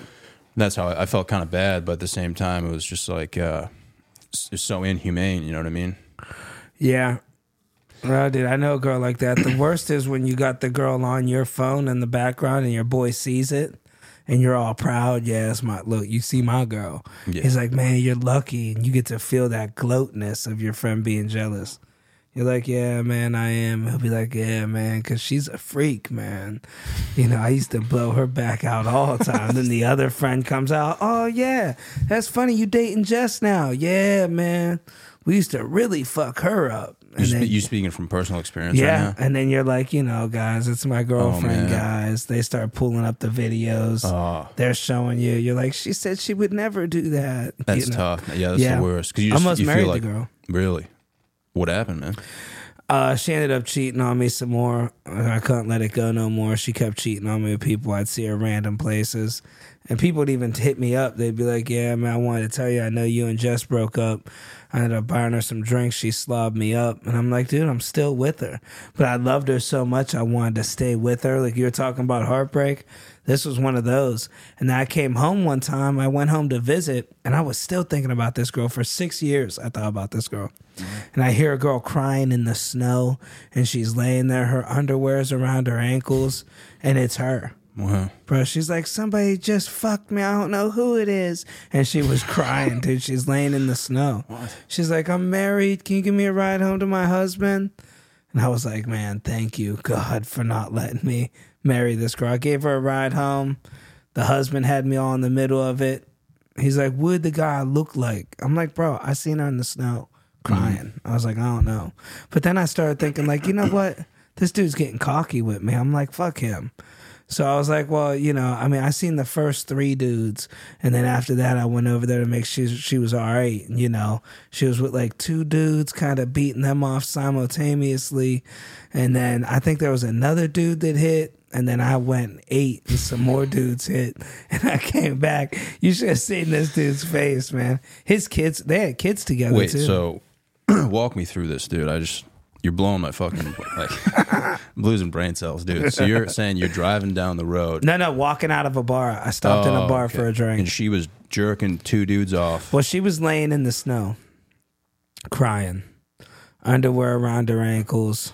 that's how I, I felt kind of bad, but at the same time, it was just like uh, it's it's so inhumane. You know what I mean? Yeah. Well, dude, I know a girl like that. The worst is when you got the girl on your phone in the background and your boy sees it and you're all proud. Yeah, it's my look, you see my girl. Yeah. He's like, Man, you're lucky and you get to feel that gloatness of your friend being jealous. You're like, yeah, man, I am. He'll be like, yeah, man, because she's a freak, man. You know, I used to blow her back out all the time. then the other friend comes out, oh, yeah, that's funny. You dating Jess now. Yeah, man. We used to really fuck her up. You, spe- then- you speaking from personal experience yeah, right now? and then you're like, you know, guys, it's my oh, girlfriend, man. guys. They start pulling up the videos. Oh, They're showing you. You're like, she said she would never do that. that's you know? tough. Yeah, that's Yeah. the worst. Because you just almost you married feel like the girl. really. What happened, man? Uh, she ended up cheating on me some more. I couldn't let it go no more. She kept cheating on me with people. I'd see her random places, and people would even hit me up. They'd be like, "Yeah, man, I wanted to tell you. I know you and Jess broke up. I ended up buying her some drinks. She slobbed me up, and I'm like, dude, I'm still with her. But I loved her so much, I wanted to stay with her. Like you were talking about heartbreak. This was one of those. And I came home one time. I went home to visit, and I was still thinking about this girl for six years. I thought about this girl. Mm-hmm. And I hear a girl crying in the snow, and she's laying there. Her underwear's around her ankles, and it's her. Wow. Bro, she's like, somebody just fucked me. I don't know who it is. And she was crying, dude. She's laying in the snow. She's like, I'm married. Can you give me a ride home to my husband? And I was like, man, thank you, God, for not letting me marry this girl. I gave her a ride home. The husband had me all in the middle of it. He's like, what'd the guy look like? I'm like, bro, I seen her in the snow crying. Mm-hmm. I was like, I don't know. But then I started thinking, like, you know what? This dude's getting cocky with me. I'm like, fuck him. So I was like, well, you know, I mean, I seen the first three dudes, and then after that, I went over there to make sure she was all right. You know, she was with like two dudes, kind of beating them off simultaneously, and then I think there was another dude that hit, and then I went and ate, and some more dudes hit, and I came back. You should have seen this dude's face, man. His kids, they had kids together Wait, too. so walk me through this, dude. I just you're blowing my fucking like I'm losing brain cells, dude. So you're saying you're driving down the road. no, no, walking out of a bar. I stopped in a Oh, bar for a drink. and she was jerking two dudes off. Well, she was laying in the snow, crying, underwear around her ankles,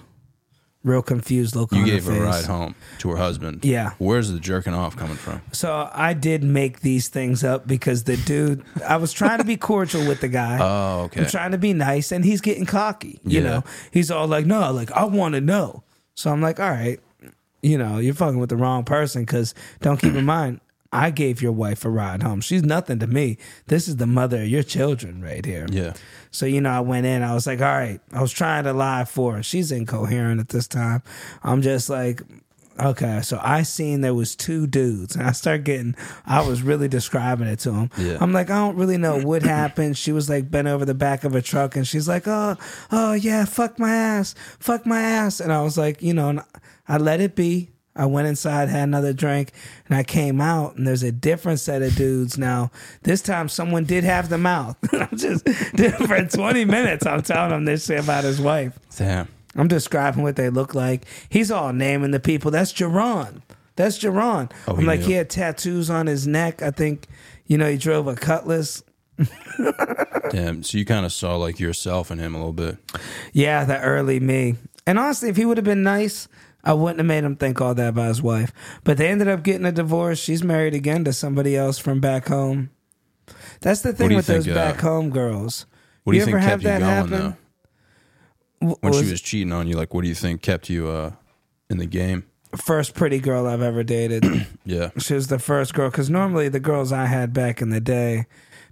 real confused look You on gave her face. a ride home to her husband. Yeah. Where's the jerking off coming from? So I did make these things up because the dude, I was trying to be cordial with the guy. Oh, okay. I'm trying to be nice, and he's getting cocky. You Yeah. know, he's all like, "No, like I want to know." So I'm like, "All right, you know, you're fucking with the wrong person." Because don't keep in mind, I gave your wife a ride home. She's nothing to me. This is the mother of your children right here. Yeah. So you know, I went in. I was like, "All right." I was trying to lie for her. She's incoherent at this time. I'm just like. Okay, so I seen there was two dudes, and I start getting. I was really describing it to him. Yeah. I'm like, I don't really know what happened. She was like bent over the back of a truck, and she's like, oh, oh yeah, fuck my ass, fuck my ass, and I was like, you know, I let it be. I went inside, had another drink, and I came out, and there's a different set of dudes now. This time, someone did have the mouth. I'm just for 20 minutes. I'm telling him this shit about his wife. Damn. I'm describing what they look like. He's all naming the people. That's Jerron. That's Jerron. Oh, I'm like, knew. he had tattoos on his neck. I think, you know, he drove a Cutlass. Damn. So you kind of saw like yourself in him a little bit. Yeah, the early me. And honestly, if he would have been nice, I wouldn't have made him think all that about his wife. But they ended up getting a divorce. She's married again to somebody else from back home. That's the thing with those uh, back home girls. What do you, think kept you going happen? though? When was she was cheating on you, like, what do you think kept you uh in the game? first pretty girl I've ever dated. Yeah. She was the first girl because normally the girls I had back in the day,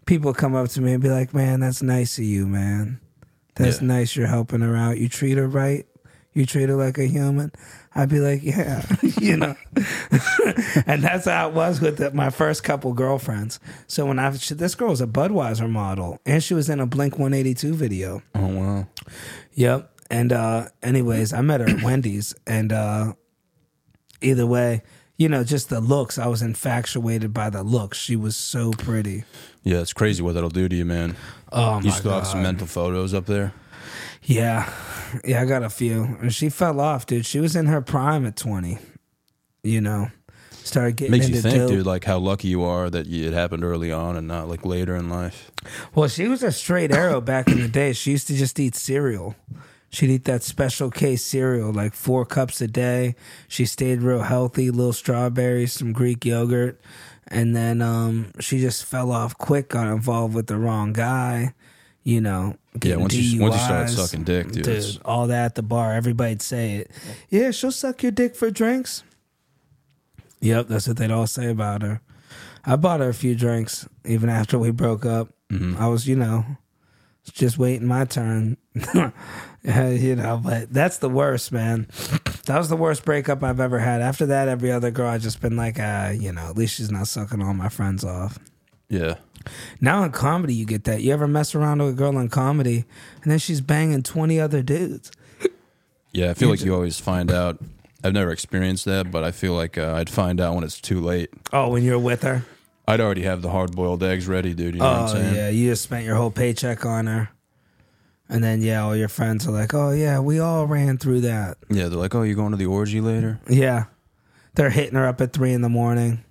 people come up to me and be like, "Man, that's nice of you, man. That's Yeah. nice. You're helping her out. You treat her right. You treat her like a human." I'd be like, "Yeah, you know." and that's how it was with the, my first couple girlfriends. So when I she, this girl was a Budweiser model and she was in a Blink 182 video. Oh wow. Yep. And uh anyways, I met her at Wendy's and uh either way, you know, just the looks, I was infatuated by the looks. She was so pretty. Yeah, it's crazy what that'll do to you, man. Oh You still have some mental photos up there. Yeah. Yeah, I got a few. And she fell off, dude. She was in her prime at 20. You know. Started getting Makes you think, dope. dude, like how lucky you are that it happened early on and not like later in life. Well, she was a straight arrow back in the day. She used to just eat cereal. She'd eat that Special K's cereal, like four cups a day. She stayed real healthy, little strawberries, some Greek yogurt. And then um, she just fell off quick, got involved with the wrong guy, you know. Yeah, once you once you start sucking dick, dude. Dude, all that at the bar, everybody'd say it. Yeah, she'll suck your dick for drinks. Yep, that's what they'd all say about her. I bought her a few drinks even after we broke up. Mm-hmm. I was, you know, just waiting my turn. you know, but that's the worst, man. That was the worst breakup I've ever had. After that, every other girl, I just been like, ah, you know, at least she's not sucking all my friends off. yeah. Now in comedy, you get that. You ever mess around with a girl in comedy, and then she's banging twenty other dudes. Yeah, I feel like you always find out. I've never experienced that, but I feel like uh, I'd find out when it's too late. Oh, when you're with her. I'd already have the hard boiled eggs ready, dude. You know what I'm Oh saying? yeah, you just spent your whole paycheck on her, and then yeah, all your friends are like, "Oh yeah, we all ran through that." Yeah, they're like, "Oh, you're going to the orgy later?" Yeah, they're hitting her up at three in the morning.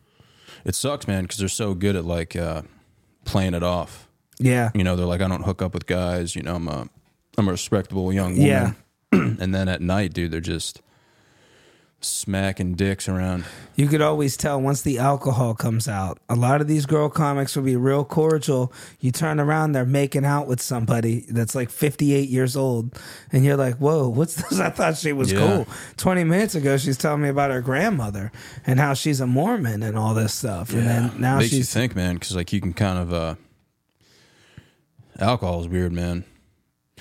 It sucks, man, because they're so good at like uh, playing it off. Yeah, You know, they're like, "I don't hook up with guys." You know, I'm a I'm a respectable young woman. Yeah. and then at night, dude, they're just smacking dicks around. you could always tell once the alcohol comes out. A lot of these girl comics will be real cordial. You turn around, they're making out with somebody that's like 58 years old, and you're like, "Whoa, what's this?" I thought she was Yeah. cool. 20 minutes ago, she's telling me about her grandmother and how she's a Mormon and all this stuff, and then now makes you think, man, because like you can kind of uh, alcohol is weird, man.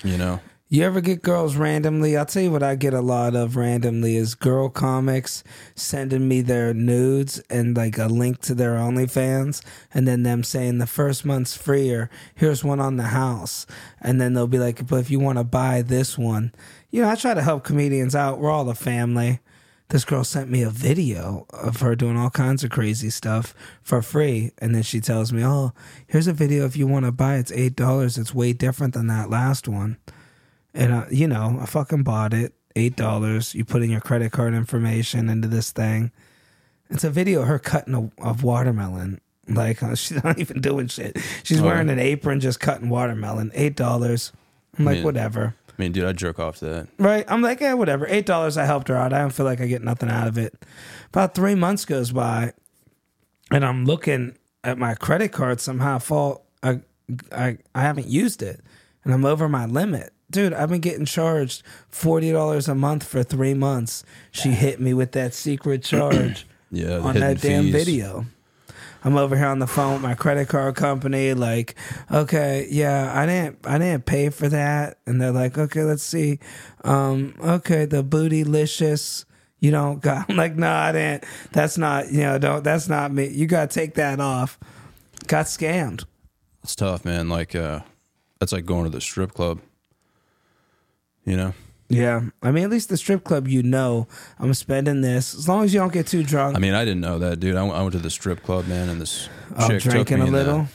You know, You ever get girls randomly? I'll tell you what I get a lot of randomly is girl comics sending me their nudes and like a link to their OnlyFans, and then them saying the first month's free or here's one on the house, and then they'll be like, but if you want to buy this one, you know, I try to help comedians out. We're all a family. This girl sent me a video of her doing all kinds of crazy stuff for free, and then she tells me, "Oh, here's a video. If you want to buy, it's eight dollars. It's way different than that last one." And uh, you know, I fucking bought it. Eight dollars. You put in your credit card information into this thing. It's a video of her cutting a of watermelon. Like uh, she's not even doing shit. She's Oh. wearing an apron, just cutting watermelon. Eight dollars. I'm like, Man. whatever. I mean, dude, I jerk off to that. Right? I'm like, yeah, whatever. Eight dollars. I helped her out. I don't feel like I get nothing out of it. About three months goes by, and I'm looking at my credit card. Somehow, fall. I, I, I haven't used it, and I'm over my limit. Dude, I've been getting charged forty dollars a month for three months. She hit me with that secret charge Yeah, on that damn fees. video. I'm over here on the phone with my credit card company, like, okay, yeah, I didn't, I didn't pay for that, and they're like, okay, let's see, um, okay, the bootylicious, you don't got, I'm like, no, I didn't. That's not, you know, don't, that's not me. You got to take that off. Got scammed. It's tough, man. Like, uh, that's like going to the strip club. You know? Yeah, I mean, at least the strip club, you know, I'm spending this as long as you don't get too drunk. I mean, I didn't know that, dude. I went, I went to the strip club, man, and this oh, chick took drinking me a in the- little.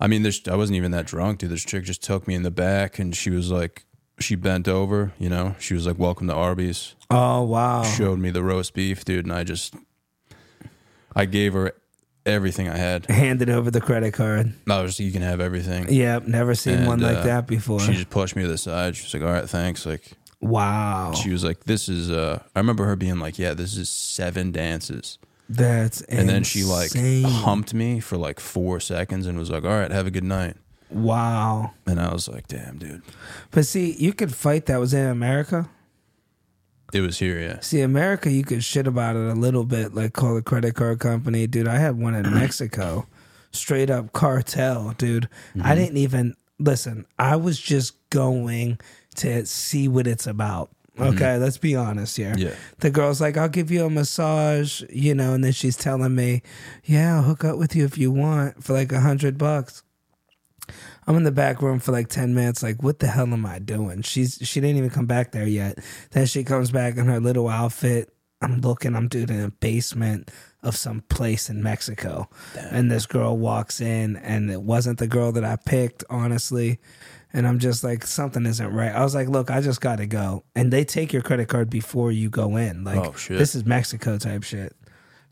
I mean, this I wasn't even that drunk, dude. This chick just took me in the back, and she was like, she bent over, you know. She was like, "Welcome to Arby's." Oh wow. Showed me the roast beef, dude, and I just, I gave her everything I had. Handed over the credit card. I was, you can have everything. Yeah, never seen And, one like uh, that before. She just pushed me to the side. She was like, "All right, thanks." Like, Wow, she was like, "This is." uh I remember her being like, "Yeah, this is seven dances." that's And then she like insane. humped me for like four seconds and was like, "All right, have a good night." Wow, And I was like, "Damn, dude." but see, you could fight that was in America. It was here, yeah. See, America, you could shit about it a little bit, like call a credit card company, dude. I had one in Mexico, straight up cartel, dude. Mm-hmm. I didn't even listen. I was just going to see what it's about. Okay, let's be honest here. Mm-hmm. Yeah. The girl's like, I'll give you a massage, you know, and then she's telling me, Yeah, I'll hook up with you if you want for like a hundred bucks. I'm in the back room for like ten minutes, like, what the hell am I doing? She's she didn't even come back there yet. Then she comes back in her little outfit. I'm looking, I'm doing in a basement of some place in Mexico. And this girl walks in and it wasn't the girl that I picked, honestly. And I'm just like, something isn't right. I was like, look, I just gotta go. And they take your credit card before you go in. Like Oh, this is Mexico type shit.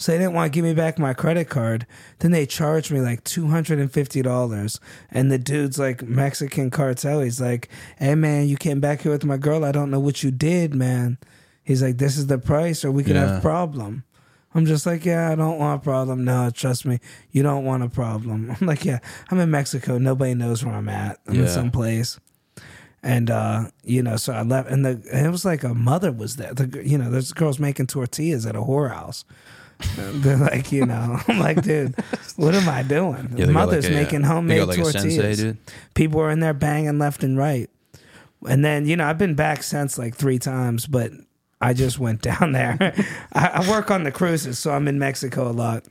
So they didn't want to give me back my credit card. Then they charged me like two hundred and fifty dollars. And the dude's like Mexican cartel. He's like, "Hey man, you came back here with my girl. I don't know what you did, man." He's like, "This is the price, or we could Yeah. have problem." I'm just like, "Yeah, I don't want a problem. No, trust me, you don't want a problem." I'm like, "Yeah, I'm in Mexico. Nobody knows where I'm at. I'm in some place." And uh, you know, so I left, and the and it was like a mother was there. The you know, there's girls making tortillas at a whorehouse. They're like, you know, I'm like, dude, what am I doing? Yeah, Mother's like a- making homemade like tortillas. sensei. People are in there banging left and right. And then, you know, I've been back since like three times, but I just went down there. I, I work on the cruises, so I'm in Mexico a lot.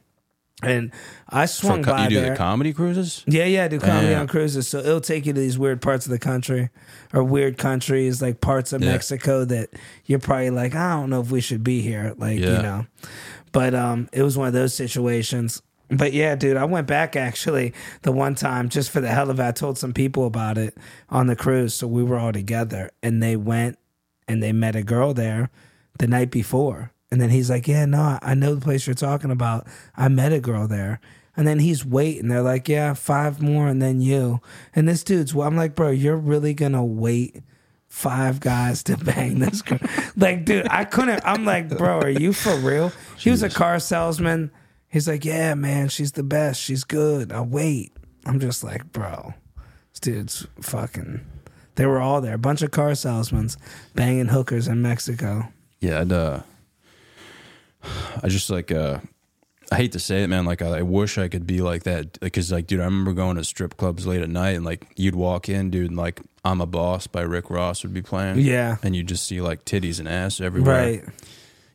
And I swung co- by you do there. the comedy cruises? Yeah, yeah, I do comedy Damn. on cruises. So it'll take you to these weird parts of the country or weird countries, like parts of Yeah. Mexico that you're probably like, I don't know if we should be here. Like, you know. But um it was one of those situations. But yeah, dude, I went back actually the one time just for the hell of it. I told some people about it on the cruise. So we were all together and they went and they met a girl there the night before. And then he's like, Yeah, no, I know the place you're talking about. I met a girl there. And then he's waiting. They're like, yeah, five more and then you. And this dude's, well, I'm like, bro, you're really going to wait five guys to bang this girl? like, dude, I couldn't. I'm like, bro, are you for real? He was a car salesman. He's like, yeah, man, she's the best. She's good. I'll wait. I'm just like, bro, this dude's fucking. They were all there. A bunch of car salesmen banging hookers in Mexico. Yeah, I'd, uh, I just like, uh, I hate to say it, man. Like, I, I wish I could be like that. Because, like, dude, I remember going to strip clubs late at night and, like, you'd walk in, dude, and, like, I'm a Boss by Rick Ross would be playing. Yeah. And you'd just see, like, titties and ass everywhere. Right.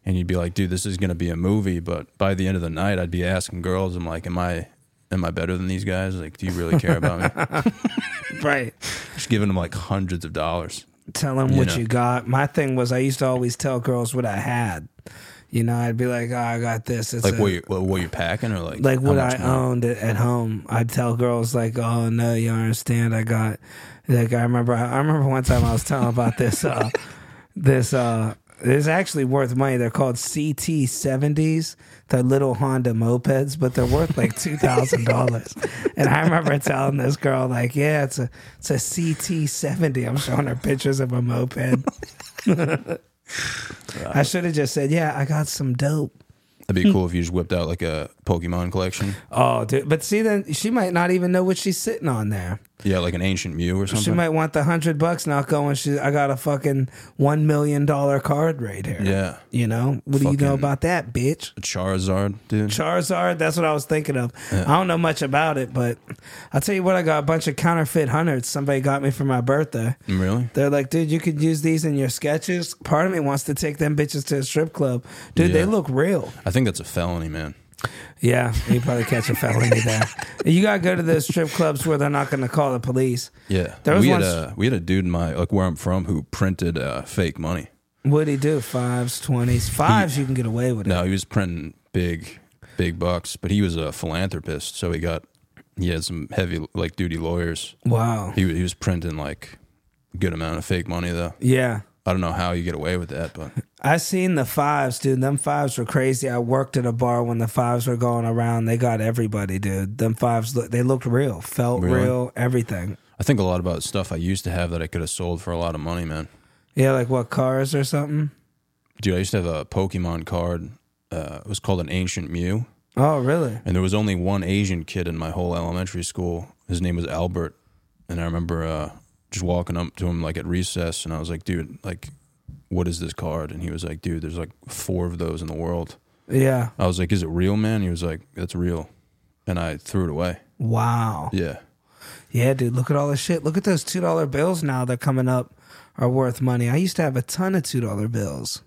And you'd be like, dude, this is going to be a movie. But by the end of the night, I'd be asking girls, I'm like, am I. Am I better than these guys? Like, do you really care about me? Right. Just giving them like hundreds of dollars. tell them You what know. you got. My thing was I used to always tell girls what I had. You know, I'd be like, "Oh, I got this." It's Like a- what you what, what you're packing or like like what I owned at, at home. I'd tell girls like, "Oh no, you understand. I got like I remember. I remember one time I was telling about this. Uh, this uh, It's actually worth money. They're called CT seventies. They're little Honda mopeds, but they're worth like two thousand dollars. And I remember telling this girl, like, "Yeah, it's a it's a CT seventy." I'm showing her pictures of a moped. I should have just said, "Yeah, I got some dope." That'd be cool if you just whipped out like a Pokemon collection. Oh, dude! But see, then she might not even know what she's sitting on there. Yeah, like an ancient Mew or something. She might want the hundred bucks, not going. She, I got a fucking one million dollar card right here. Yeah. you know what do you know about that, bitch? Charizard, dude. Charizard. That's what I was thinking of. I don't know much about it, but I'll tell you what. I got a bunch of counterfeit hundreds. Somebody got me for my birthday. Mm, really? They're like, dude, you could use these in your sketches. Part of me wants to take them bitches to a strip club. Dude, they look real. I think that's a felony, man. Yeah, you probably catch a felony there. You gotta go to those strip clubs where they're not gonna call the police. Yeah. There was we had once- a we had a dude in my like where I'm from who printed uh, fake money. What'd he do? Fives, twenties, fives. You can get away with it. No, he was printing big, big bucks, but he was a philanthropist, so he got he had some heavy like duty lawyers. Wow. He he was printing like a good amount of fake money though. Yeah. I don't know how you get away with that, but I seen the fives, dude. Them fives were crazy. I worked at a bar when the fives were going around. They got everybody, dude. Them fives, look, they looked real, felt Really? real, everything. I think a lot about stuff I used to have that I could have sold for a lot of money, man. Yeah, like what cars or something. Dude, I used to have a Pokemon card. Uh, it was called an Ancient Mew, Oh, really? and there was only one Asian kid in my whole elementary school. His name was Albert, and I remember uh, just walking up to him like at recess, and I was like, "Dude, like, what is this card?" And he was like, "Dude, there's like four of those in the world." Yeah. I was like, "Is it real, man?" He was like, "That's real," and I threw it away. Wow. Yeah, Yeah, dude. Look at all this shit. Look at those two dollar bills now. They're coming up are worth money. I used to have a ton of two dollar bills.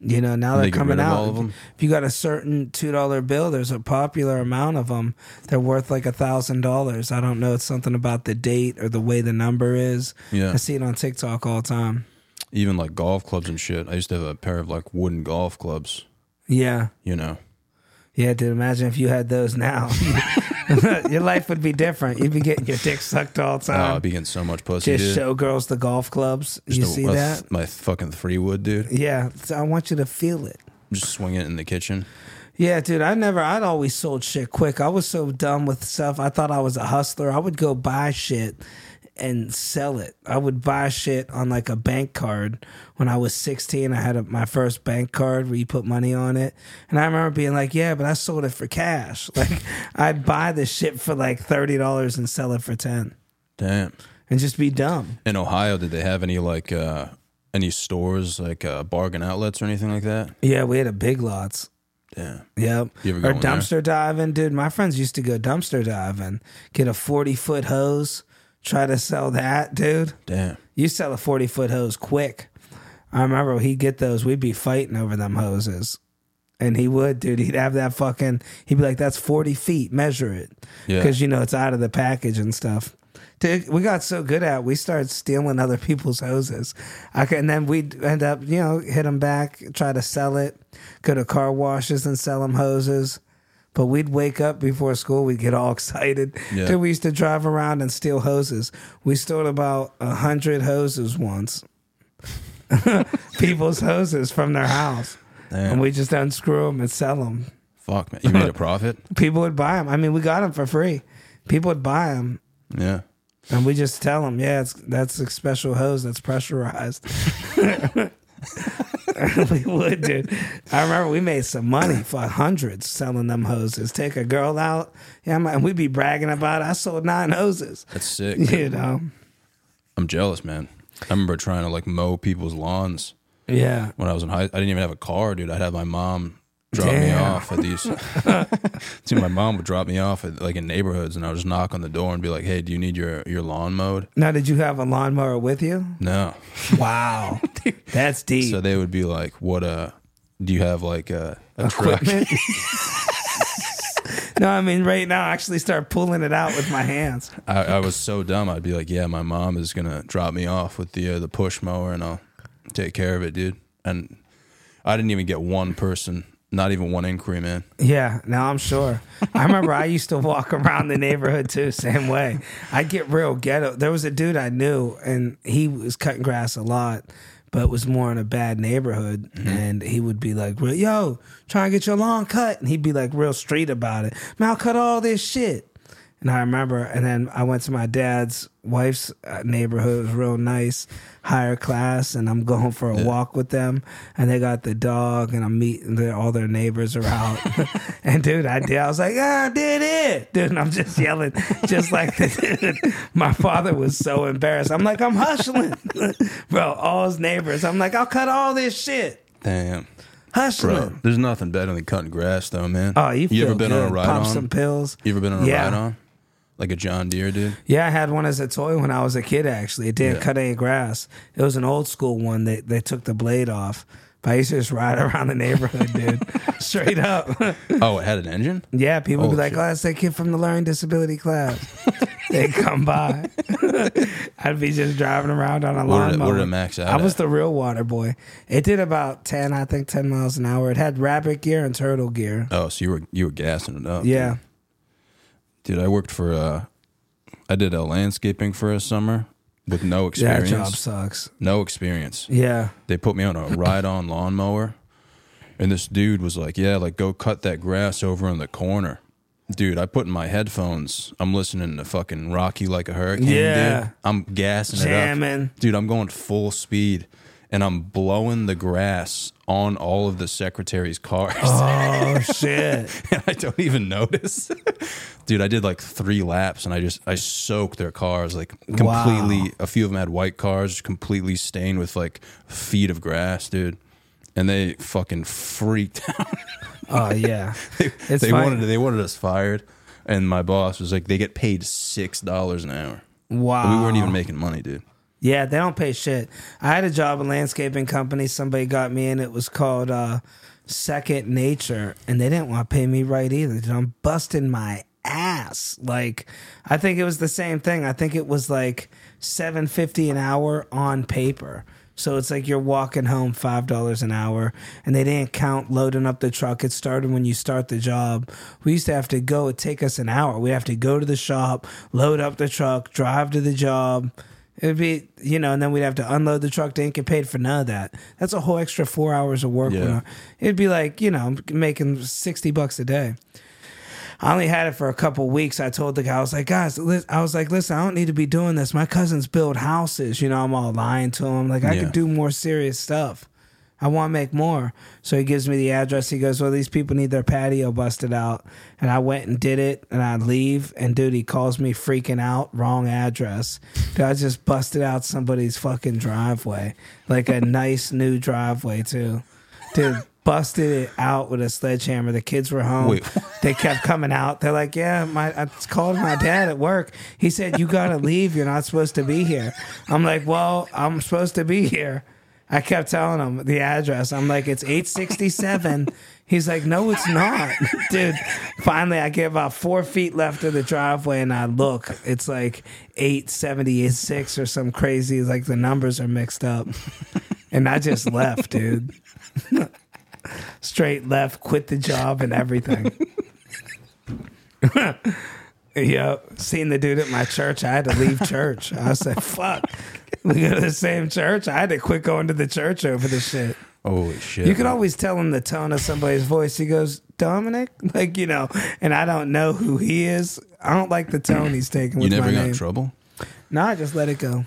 You know, now They they're coming out. If you got a certain two dollar bill, there's a popular amount of them. They're worth like a thousand dollars. I don't know. It's something about the date or the way the number is. Yeah. I see it on TikTok all the time. even like golf clubs and shit. I used to have a pair of like wooden golf clubs. Yeah, You know, yeah, dude. Imagine if you had those now. Your life would be different. You'd be getting your dick sucked all the oh, time. I'd be getting so much pussy, Just dude. show girls the golf clubs. Just you a- see a- that? My fucking three wood, dude. Yeah, so I want you to feel it. Just swing it in the kitchen. Yeah, dude, I never, I'd always sold shit quick. I was so dumb with stuff. I thought I was a hustler. I would go buy shit and sell it. I would buy shit on like a bank card. When I was 16, I had a, my first bank card where you put money on it. And I remember being like, yeah, but I sold it for cash. Like, I'd buy the shit for like $30 and sell it for 10 Damn. and just be dumb. In Ohio, did they have any like uh any stores like uh bargain outlets or anything like that? Yeah, we had a big lots. Damn. Yep. Or in there? dumpster diving, dude. My friends used to go dumpster diving, get a 40 foot hose, try to sell that, dude. Damn. You sell a 40 foot hose quick. I remember he'd get those, we'd be fighting over them hoses. And he would, dude. He'd have that fucking, he'd be like, that's 40 feet, measure it. Yeah. Because, you know, it's out of the package and stuff. Dude, we got so good at it, we started stealing other people's hoses. I could, and then we'd end up, you know, hit them back, try to sell it, go to car washes and sell them hoses. But we'd wake up before school, we'd get all excited. Yeah. Dude, we used to drive around and steal hoses. We stole about a hundred hoses once. People's hoses from their house. Damn. And we just unscrew them and sell them. Fuck man. You made a profit? People would buy them. I mean, we got them for free. People would buy them. Yeah. And we just tell them, yeah, it's that's a special hose that's pressurized. We would, dude. I remember we made some money for hundreds selling them hoses. Take a girl out, yeah, and we'd be bragging about it. I sold nine hoses. That's sick. You know, I'm jealous, man. I remember trying to like mow people's lawns yeah. when I was in high I didn't even have a car, dude. I'd have my mom drop me off at these See, my mom would drop me off at like in neighborhoods and I would just knock on the door and be like, Hey, do you need your, your lawn mowed? Now, did you have a lawnmower with you? No. Wow, that's deep. So they would be like, "What? Uh, do you have like a, a truck?" No, I mean right now, I actually start pulling it out with my hands. I, I was so dumb. I'd be like, "Yeah, my mom is gonna drop me off with the uh, the push mower, and I'll take care of it, dude." And I didn't even get one person, not even one inquiry, man. Yeah, now I'm sure. I remember I used to walk around the neighborhood too, same way. I get real ghetto. There was a dude I knew, and he was cutting grass a lot, but was more in a bad neighborhood. Mm-hmm. And he would be like, "Yo, try and get your lawn cut," and he'd be like real street about it. Man, I'll cut all this shit. And I remember, and then I went to my dad's wife's uh, neighborhood. It was real nice, higher class, and I'm going for a walk with them. And they got the dog, and I'm meeting their, all their neighbors are out. and dude, I did. I was like, "Ah, I did it, dude!" And I'm just yelling, just like dude. My father was so embarrassed. I'm like, I'm hustling, bro. All his neighbors. I'm like, I'll cut all this shit, Damn. hustling. Bro, there's nothing better than cutting grass, though, man. Oh, you, feel ever been on a ride on? some pills. You ever been on a Yeah. ride on? Like a John Deere, dude? Yeah, I had one as a toy when I was a kid. Actually, it didn't Yeah. cut any grass. It was an old school one. They they took the blade off. But I used to just ride around the neighborhood, dude, straight up. Oh, it had an engine? yeah, people would be Oh, like, shit. "Oh, that's that kid from the learning disability class." they come by. I'd be just driving around on a What did, it, lawnmower. what did it max out I was at? the real water boy. It did about ten, I think, ten miles an hour. It had rabbit gear and turtle gear. Oh, so you were you were gassing it up. Yeah, Dude, I worked for uh I did a landscaping for a summer with no that experience. job sucks. No experience. Yeah, They put me on a ride on lawnmower and this dude was like, "Yeah, like go cut that grass over in the corner." Dude, I put in my headphones. I'm listening to fucking Rock You like a hurricane. Yeah. dude. I'm gassing Jamming. it up. Dude, I'm going full speed and I'm blowing the grass on all of the secretary's cars. Oh shit. and I don't even notice. Dude, I did like three laps and I just I soaked their cars like completely. Wow. A few of them had white cars, completely stained with like feet of grass, dude. And they fucking freaked out. Oh yeah. they It's they wanted they wanted us fired, and my boss was like, they get paid six dollars an hour. Wow. We weren't even making money, dude. Yeah, they don't pay shit. I had a job in landscaping company. Somebody got me in. It was called uh, Second Nature, and they didn't want to pay me right either. Dude, I'm busting my ass. Like, I think it was the same thing. I think it was like seven fifty an hour on paper. So it's like you're walking home five dollars an hour, and they didn't count loading up the truck. It started when you start the job. We used to have to go. It take us an hour. We have to go to the shop, load up the truck, drive to the job. It'd be, you know, and then we'd have to unload the truck. They didn't get paid for none of that. That's a whole extra four hours of work. Yeah. It'd be like, you know, making 60 bucks a day. I only had it for a couple weeks. I told the guy, I was like, guys, I was like, listen, I don't need to be doing this. My cousins build houses. You know, I'm all lying to him. Like, I Yeah. could do more serious stuff. I want to make more. So he gives me the address. He goes, Well, these people need their patio busted out. And I went and did it. And I leave. And dude, he calls me freaking out. Wrong address. Dude, I just busted out somebody's fucking driveway. Like a nice new driveway, too. Dude, busted it out with a sledgehammer. The kids were home. Wait. They kept coming out. They're like, Yeah, my I called my dad at work. He said, You got to leave. You're not supposed to be here. I'm like, Well, I'm supposed to be here. I kept telling him the address. I'm like, it's 867. He's like, no, it's not. Dude, finally, I get about four feet left of the driveway and I look. It's like 876 or some crazy, like the numbers are mixed up. And I just left, dude. Straight left, quit the job and everything. Yep. Seen the dude at my church. I had to leave church. I said, fuck. We go to the same church. I had to quit going to the church over the shit. Holy shit! You can always tell him the tone of somebody's voice. He goes, Dominic? Like, you know, and I don't know who he is. I don't like the tone he's taking You with never my got name. in trouble. No, I just let it go.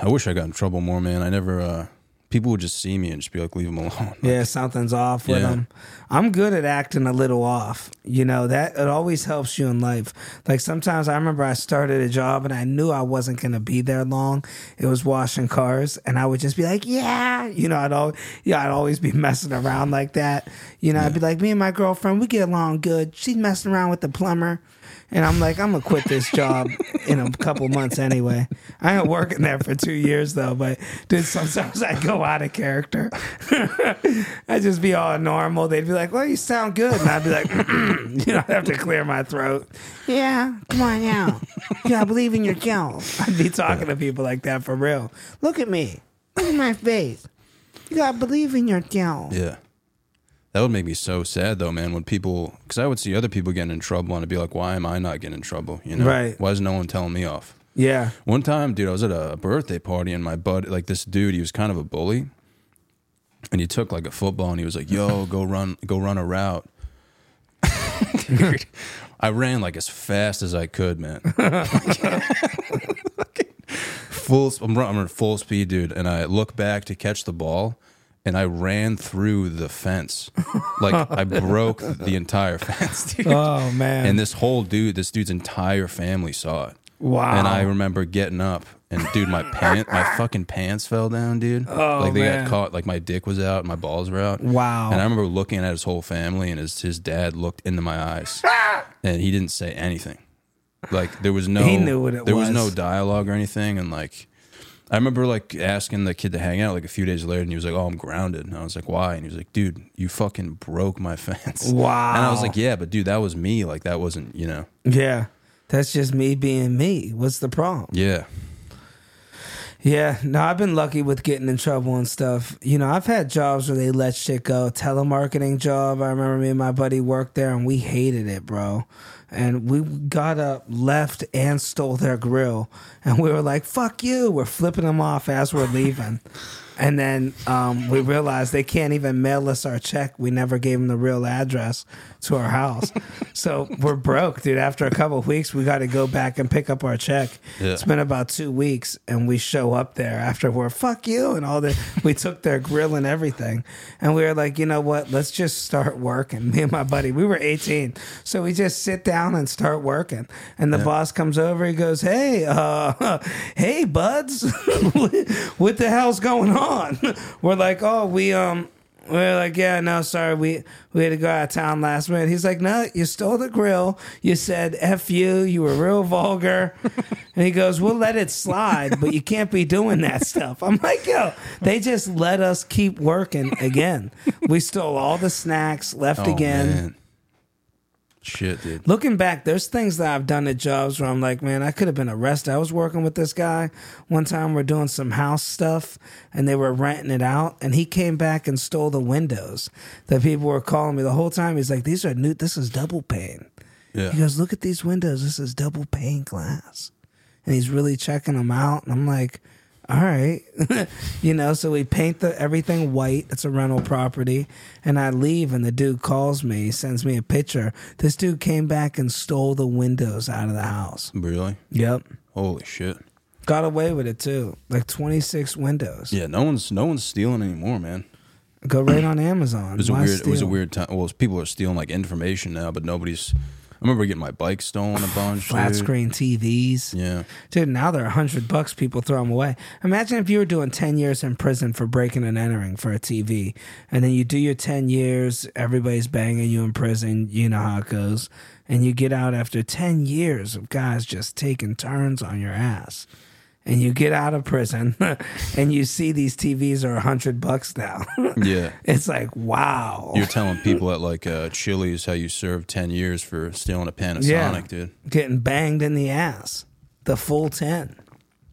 I wish I got in trouble more, man. I never. uh People would just see me and just be like, "Leave him alone." Yeah, something's off with Yeah. him. I'm good at acting a little off. You know, that it always helps you in life. Like sometimes I remember I started a job and I knew I wasn't going to be there long. It was washing cars and I would just be like, "Yeah." You know, I'd always yeah, I'd always be messing around like that. You know, I'd be like, "Me and my girlfriend, we get along good. She's messing around with the plumber." And I'm like, I'm gonna quit this job in a couple months anyway. I ain't working there for two years though, but dude, sometimes I go out of character. I just be all normal. They'd be like, "Well, you sound good," and I'd be like, "You know, I have to clear my throat." Yeah, come on now. Yeah, I believe in your gal. I'd be talking to people like that for real. Look at me. Look at my face. You gotta believe in your gal. Yeah. That would make me so sad though, man. When people, because I would see other people getting in trouble, and I'd be like, "Why am I not getting in trouble?" You know, Right. Why is no one telling me off? Yeah. One time, dude, I was at a birthday party, and my bud, like this dude, he was kind of a bully, and he took like a football and he was like, "Yo, go run, go run a route." Dude, I ran like as fast as I could, man. full, I'm running I'm full speed, dude, and I look back to catch the ball, and I ran through the fence, like I broke the entire fence, dude. Oh man. And this whole dude, this dude's entire family saw it. Wow. And I remember getting up and dude, my pant, my fucking pants fell down, dude. Oh, like they man. got caught, like my dick was out, my balls were out. Wow. And I remember looking at his whole family, and his his dad looked into my eyes, and he didn't say anything. Like there was no, He knew what it there was. was. no dialogue or anything, and like. I remember like asking the kid to hang out like a few days later, and he was like, "Oh, I'm grounded." And I was like, "Why?" And he was like, "Dude, you fucking broke my fence." Wow. And I was like, "Yeah, but dude, that was me. Like that wasn't, you know." yeah. That's just me being me. What's the problem? Yeah, Yeah, no, I've been lucky with getting in trouble and stuff. You know, I've had jobs where they let shit go. Telemarketing job. I remember me and my buddy worked there and we hated it, bro. And we got up, left, and stole their grill. And we were like, fuck you. We're flipping them off as we're leaving. and then um, we realized they can't even mail us our check. We never gave them the real address to our house. so we're broke, dude. After a couple of weeks, we got to go back and pick up our check. Yeah. It's been about two weeks, and we show up there after we're fuck you and all the. We took their grill and everything, and we were like, you know what? Let's just start working. Me and my buddy, we were eighteen, so we just sit down and start working. And the boss comes over, he goes, "Hey, uh, hey, buds, what the hell's going on?" We're like, "Oh, we um." We're like, yeah, no, sorry, we we had to go out of town last minute. He's like, no, you stole the grill. You said f you. You were real vulgar. and he goes, we'll let it slide, but you can't be doing that stuff. I'm like, yo, they just let us keep working again. We stole all the snacks, left Oh, again. man. Shit, dude. Looking back, there's things that I've done at jobs where I'm like, man, I could have been arrested. I was working with this guy one time. We're doing some house stuff, and they were renting it out, and he came back and stole the windows that people were calling me the whole time. He's like, these are new. This is double pane. Yeah. He goes, look at these windows. This is double pane glass, and he's really checking them out. And I'm like, all right, you know. So we paint the everything white. It's a rental property, and I leave, and the dude calls me, sends me a picture. This dude came back and stole the windows out of the house. Really? Yep, Holy shit. got away with it too. Like 26 windows. Yeah, no one's no one's stealing anymore, man. Go right on Amazon. It was a weird. It was a weird time. Well, people are stealing like information now, but nobody's. I remember getting my bike stolen a bunch. flat dude. screen TVs. Yeah. Dude, now they're a hundred bucks. People throw them away. Imagine if you were doing ten years in prison for breaking and entering for a TV, and then you do your ten years. Everybody's banging you in prison. You know how it goes, and you get out after ten years of guys just taking turns on your ass. And you get out of prison, and you see these TVs are a hundred bucks now. Yeah. it's like wow. You're telling people at like uh, Chili's how you served ten years for stealing a Panasonic, Yeah. dude. getting banged in the ass. The full 10.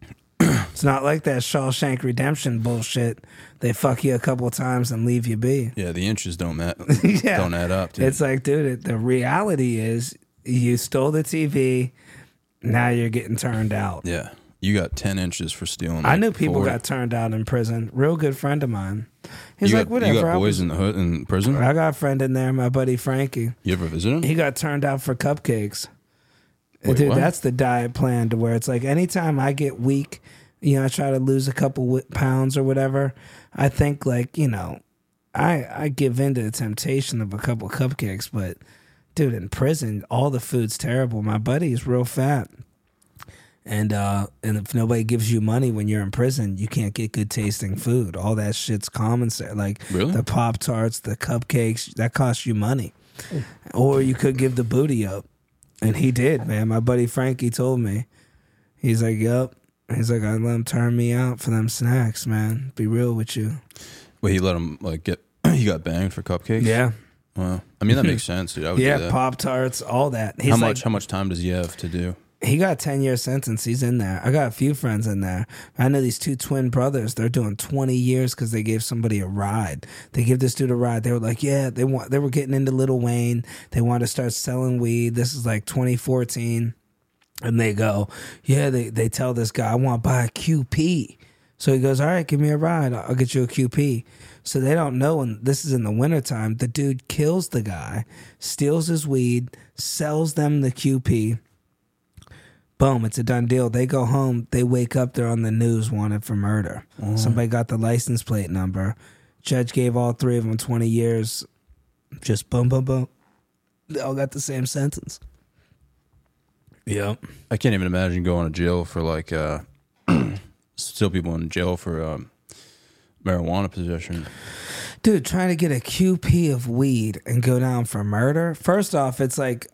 it's not like that Shawshank Redemption bullshit. They fuck you a couple times and leave you be. Yeah, the inches don't mat Yeah. don't add up, dude. It's like, dude, it, the reality is you stole the TV. Now you're getting turned out. yeah, you got ten inches for stealing. I like, knew people 40. got turned out in prison. Real good friend of mine. He's You like, got, whatever. You got I boys was- in the hood in prison. I got a friend in there, my buddy Frankie. You ever visit him? He got turned out for cupcakes. Wait, Dude, what? that's the diet plan to where it's like anytime I get weak, you know, I try to lose a couple pounds or whatever. I think like you know, I I give in to the temptation of a couple cupcakes, but dude, in prison, all the food's terrible. My buddy's real fat. And uh, and if nobody gives you money when you're in prison, you can't get good tasting food. All that shit's common. Sense. Like Really? the pop tarts, the cupcakes, that costs you money. Or you could give the booty up. And he did, man. My buddy Frankie told me. He's like, "Yep." He's like, I let him turn me out for them snacks, man. Be real with you. Wait, he let him like get. he got banged for cupcakes. Yeah. Wow. I mean that makes sense, dude. I would Yeah. Pop Tarts, all that. He's how like, much? How much time does he have to do? He got 10 year sentence. He's in there. I got a few friends in there. I know these two twin brothers. They're doing 20 years because they gave somebody a ride. They give this dude a ride. They were like, yeah, they want, they were getting into Lil Wayne. They wanted to start selling weed. This is like 2014. And they go, yeah, they, they tell this guy, I want to buy a QP. So he goes, All right, give me a ride. I'll get you a QP. So they don't know and this is in the wintertime. The dude kills the guy, steals his weed, sells them the QP. Boom, it's a done deal. They go home, they wake up, they're on the news wanted for murder. Somebody got the license plate number. Judge gave all three of them 20 years. Just boom, boom, boom. They all got the same sentence. Yeah. I can't even imagine going to jail for like uh still people in jail for um marijuana possession. Dude, trying to get a QP of weed and go down for murder. First off, it's like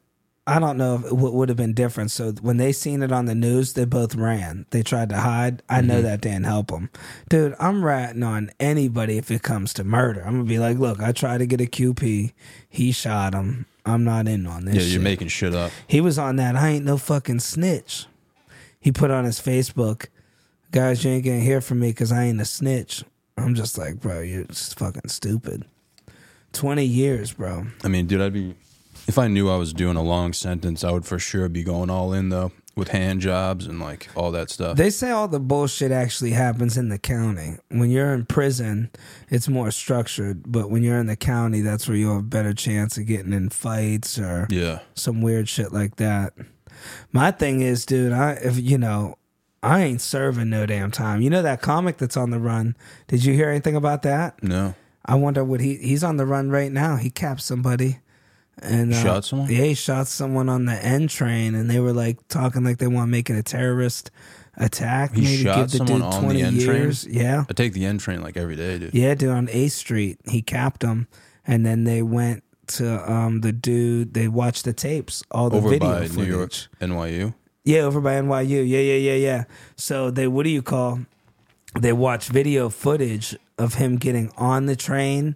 I don't know if, what would have been different. So when they seen it on the news, they both ran. They tried to hide. I know mm-hmm. that didn't help them. Dude, I'm ratting on anybody if it comes to murder. I'm gonna be like, look, I tried to get a QP. He shot him. I'm not in on this. Yeah, you're making shit up. He was on that. I ain't no fucking snitch. He put on his Facebook, guys, you ain't gonna hear from me because I ain't a snitch. I'm just like, bro, you're just fucking stupid. Twenty years, bro. I mean, dude, I'd be if I knew I was doing a long sentence, I would for sure be going all in though with hand jobs and like all that stuff. They say all the bullshit actually happens in the county. When you're in prison, it's more structured, but when you're in the county, that's where you have a better chance of getting in fights or yeah. some weird shit like that. My thing is, dude, I if you know, I ain't serving no damn time. You know that comic that's on the run? Did you hear anything about that? No. I wonder what he he's on the run right now. He capped somebody and uh, Shot someone? Yeah, he shot someone on the N train, and they were like talking like they want making a terrorist attack. He maybe shot give the someone dude on the twenty N train? Yeah, I take the N train like every day, dude. yeah, dude, on A Street, he capped him, and then they went to um the dude. They watched the tapes, all the Over video by footage. New York, NYU. Yeah, over by NYU. Yeah, yeah, yeah, yeah. So they, what do you call? They watch video footage of him getting on the train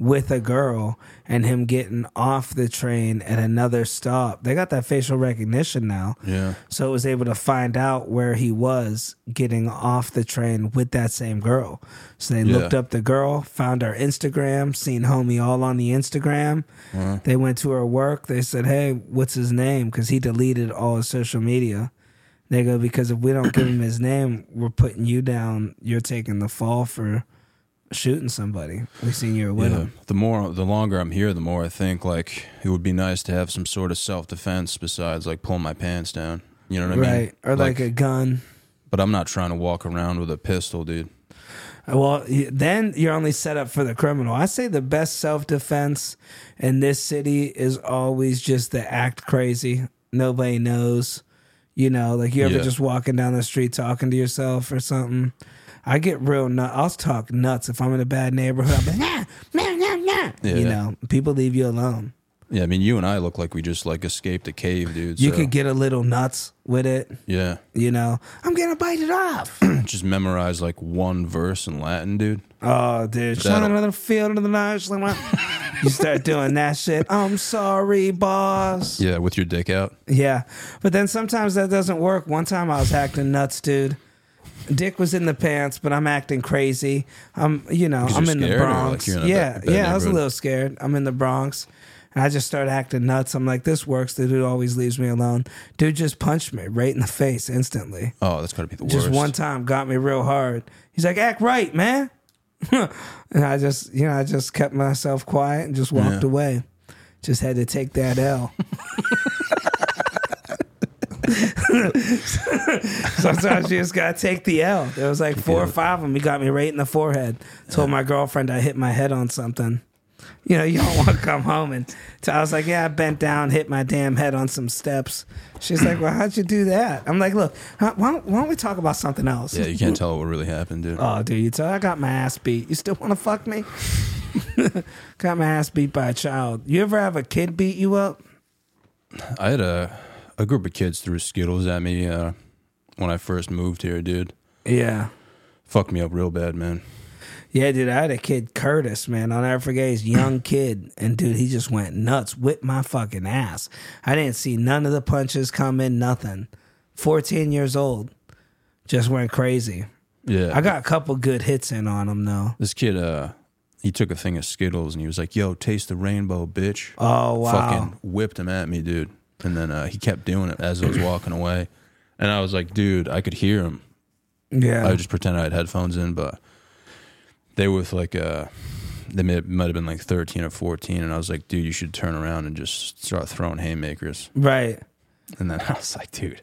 with a girl and him getting off the train at another stop. They got that facial recognition now. Yeah. So it was able to find out where he was getting off the train with that same girl. So they Yeah. looked up the girl, found her Instagram, seen homie all on the Instagram. Uh-huh. They went to her work. They said, "Hey, what's his name?" Because he deleted all his social media. They go because if we don't give him his name, we're putting you down. You're taking the fall for shooting somebody. We seen you were with Yeah. him. The more, the longer I'm here, the more I think like it would be nice to have some sort of self defense besides like pulling my pants down. You know what I mean? right? Or like, a gun. But I'm not trying to walk around with a pistol, dude. Uh, well, then you're only set up for the criminal. I say the best self defense in this city is always just to act crazy. Nobody knows. You know, like you ever Yeah. just walking down the street talking to yourself or something. I get real nuts. I'll talk nuts if I'm in a bad neighborhood. I'm like, nah, nah, nah, nah. Yeah. You know, people leave you alone. Yeah, I mean, you and I look like we just like escaped a cave, dude. You so, could get a little nuts with it. yeah, You know, I'm gonna bite it off. just memorize like one verse in Latin, dude. Oh, dude. Another field of the night. You start doing that shit. I'm sorry, boss. Yeah, with your dick out. Yeah. But then sometimes that doesn't work. One time I was acting nuts, dude. Dick was in the pants, but I'm acting crazy. I'm, you know, I'm in the or, like, Bronx. in yeah, bad- bad yeah. I was a little scared. I'm in the Bronx, and I just started acting nuts. I'm like, this works. The dude always leaves me alone. Dude just punched me right in the face instantly. Oh, that's gotta be the worst. Just one time got me real hard. He's like, act right, man. and I just, you know, I just kept myself quiet and just walked Yeah. away. Just had to take that L. Sometimes you just gotta take the L. There was like four or five of them. He got me right in the forehead. Told my girlfriend I hit my head on something. You know, you don't want to come home and so I was like, yeah, I bent down, hit my damn head on some steps. She's like, well, how'd you do that? I'm like, look, huh, why don't, why don't we talk about something else? Yeah, you can't tell what really happened, dude. Oh, dude, you tell I got my ass beat. You still want to fuck me? got my ass beat by a child. You ever have a kid beat you up? I had a a group of kids threw Skittles at me uh, when I first moved here, dude. Yeah. Fucked me up real bad, man. Yeah, dude, I had a kid, Curtis, man. I'll never forget his young kid. And dude, he just went nuts, whipped my fucking ass. I didn't see none of the punches come in, nothing. 14 years old. Just went crazy. Yeah, I got a couple good hits in on him, though. this kid. Uh, he took a thing of Skittles and he was like, "Yo, taste the rainbow, bitch." Oh, wow. Fucking whipped him at me, dude. And then uh, he kept doing it as I was walking away, and I was like, "Dude, I could hear him." Yeah. I would just pretend I had headphones in, but they were with like uh they may, might have been like 13 or 14 and I was like, dude, you should turn around and just start throwing haymakers. right. And then I was like, dude,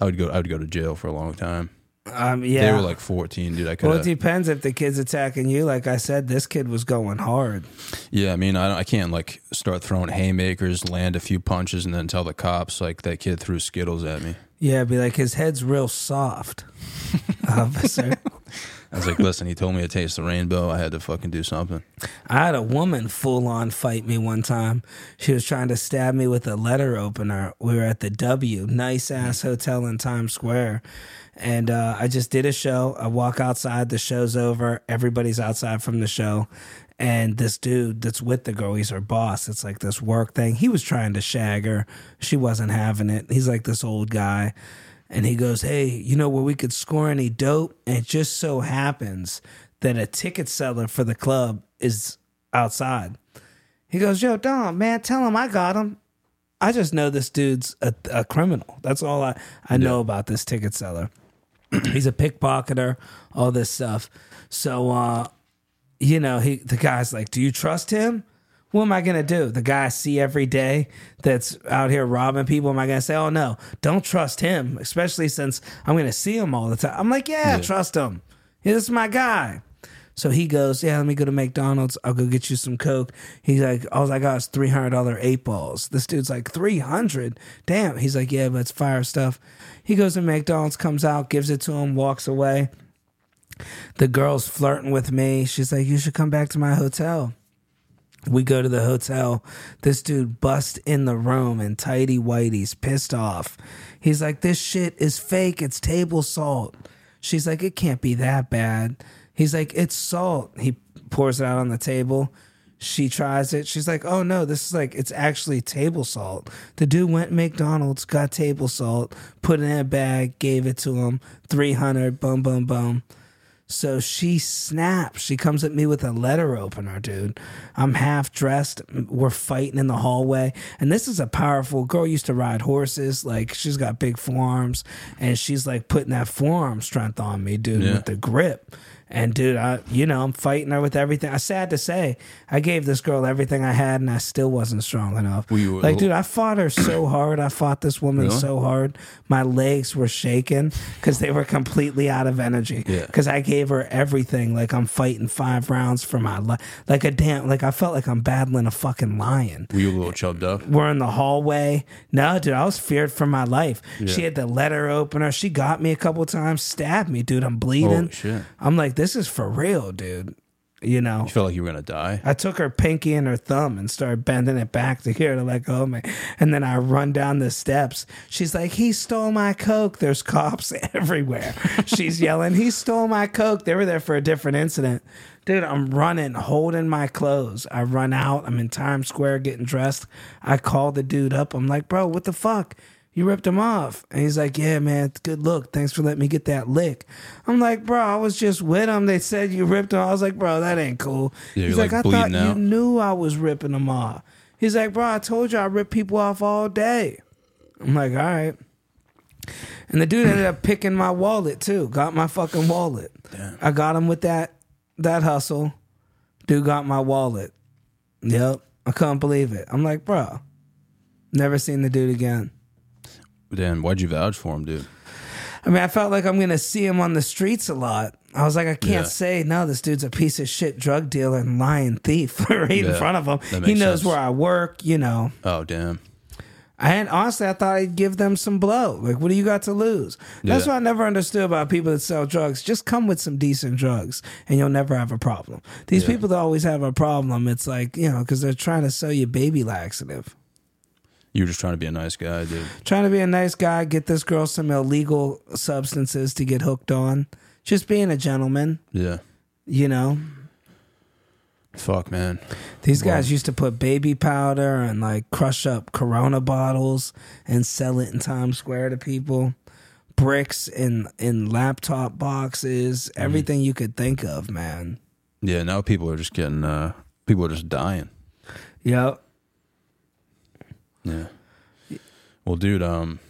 I would go I would go to jail for a long time. Um, yeah. They were like 14, dude. I could well, it depends if the kid's attacking you. Like I said, this kid was going hard. Yeah, I mean, I, I can't like start throwing haymakers, land a few punches, and then tell the cops like that kid threw Skittles at me. Yeah, be like his head's real soft, officer. I was like, listen, he told me to taste the rainbow. I had to fucking do something. I had a woman full on fight me one time. She was trying to stab me with a letter opener. We were at the W, nice ass hotel in Times Square. And uh, I just did a show. I walk outside, the show's over. Everybody's outside from the show. And this dude that's with the girl, he's her boss. It's like this work thing. He was trying to shag her. She wasn't having it. He's like this old guy. And he goes, Hey, you know where we could score any dope? And it just so happens that a ticket seller for the club is outside. He goes, Yo, Dom, man, tell him I got him. I just know this dude's a, a criminal. That's all I, I know about this ticket seller. He's a pickpocketer, all this stuff. So, uh, you know, he the guy's like, Do you trust him? What am I gonna do? The guy I see every day that's out here robbing people. Am I gonna say, "Oh no, don't trust him"? Especially since I'm gonna see him all the time. I'm like, "Yeah, trust him. Yeah, this is my guy." So he goes, "Yeah, let me go to McDonald's. I'll go get you some coke." He's like, "All I got oh, is three hundred dollar eight balls." This dude's like, 300 Damn." He's like, "Yeah, but it's fire stuff." He goes to McDonald's, comes out, gives it to him, walks away. The girl's flirting with me. She's like, "You should come back to my hotel." We go to the hotel. This dude busts in the room and tidy whitey's pissed off. He's like, This shit is fake. It's table salt. She's like, It can't be that bad. He's like, It's salt. He pours it out on the table. She tries it. She's like, Oh no, this is like, it's actually table salt. The dude went to McDonald's, got table salt, put it in a bag, gave it to him. 300, boom, boom, boom. So she snaps. She comes at me with a letter opener, dude. I'm half dressed. We're fighting in the hallway. And this is a powerful girl used to ride horses. Like she's got big forearms and she's like putting that forearm strength on me, dude, Yeah. with the grip. And dude, I you know, I'm fighting her with everything. I sad to say, I gave this girl everything I had and I still wasn't strong enough. Were like, dude, I fought her so hard. I fought this woman Really? so hard. My legs were shaking because they were completely out of energy. Yeah. Because I gave her everything. Like I'm fighting five rounds for my life. Like a damn. Like I felt like I'm battling a fucking lion. Were you a little chubbed up? We're in the hallway. No, dude, I was feared for my life. She had the letter opener. She got me a couple times, stabbed me, dude. I'm bleeding. Shit. I'm like, this is for real, dude. You know. You felt like you were gonna die. I took her pinky and her thumb and started bending it back to get her to let go of me. And then I run down the steps. She's like, he stole my Coke. There's cops everywhere. She's yelling, he stole my Coke. They were there for a different incident. Dude, I'm running, holding my clothes. I run out. I'm in Times Square getting dressed. I call the dude up. I'm like, bro, what the fuck? You ripped him off. And he's like, Yeah, man, good look. Thanks for letting me get that lick. I'm like, Bro, I was just with him. They said you ripped him. I was like, Bro, that ain't cool. Yeah, he's like, like, I thought bleeding you knew I was ripping him off. He's like, Bro, I told you I rip people off all day. I'm like, All right. And the dude ended up picking my wallet too. Got my fucking wallet. I got him with that that hustle. Dude got my wallet. Yep. I couldn't believe it. I'm like, bro, never seen the dude again. Dan, why'd you vouch for him, dude? I mean, I felt like I'm gonna see him on the streets a lot. I was like, I can't Yeah. say no. This dude's a piece of shit drug dealer and lying thief right in Yeah, front of him. He makes knows sense. where I work. You know, Oh damn. and honestly, I thought I'd give them some blow. Like, what do you got to lose? That's Yeah. what I never understood about people that sell drugs. Just come with some decent drugs, and you'll never have a problem. These people that always have a problem, it's like you know, because they're trying to sell you baby laxative. You were just trying to be a nice guy, dude. trying to be a nice guy, get this girl some illegal substances to get hooked on. Just being a gentleman, Yeah. you know. Fuck, man. These guys used to put baby powder and like crush up Corona bottles and sell it in Times Square to people. Bricks in in laptop boxes, everything you could think of, man. Yeah. Now people are just getting. uh People are just dying. Yep. Yeah. Well, dude. Um.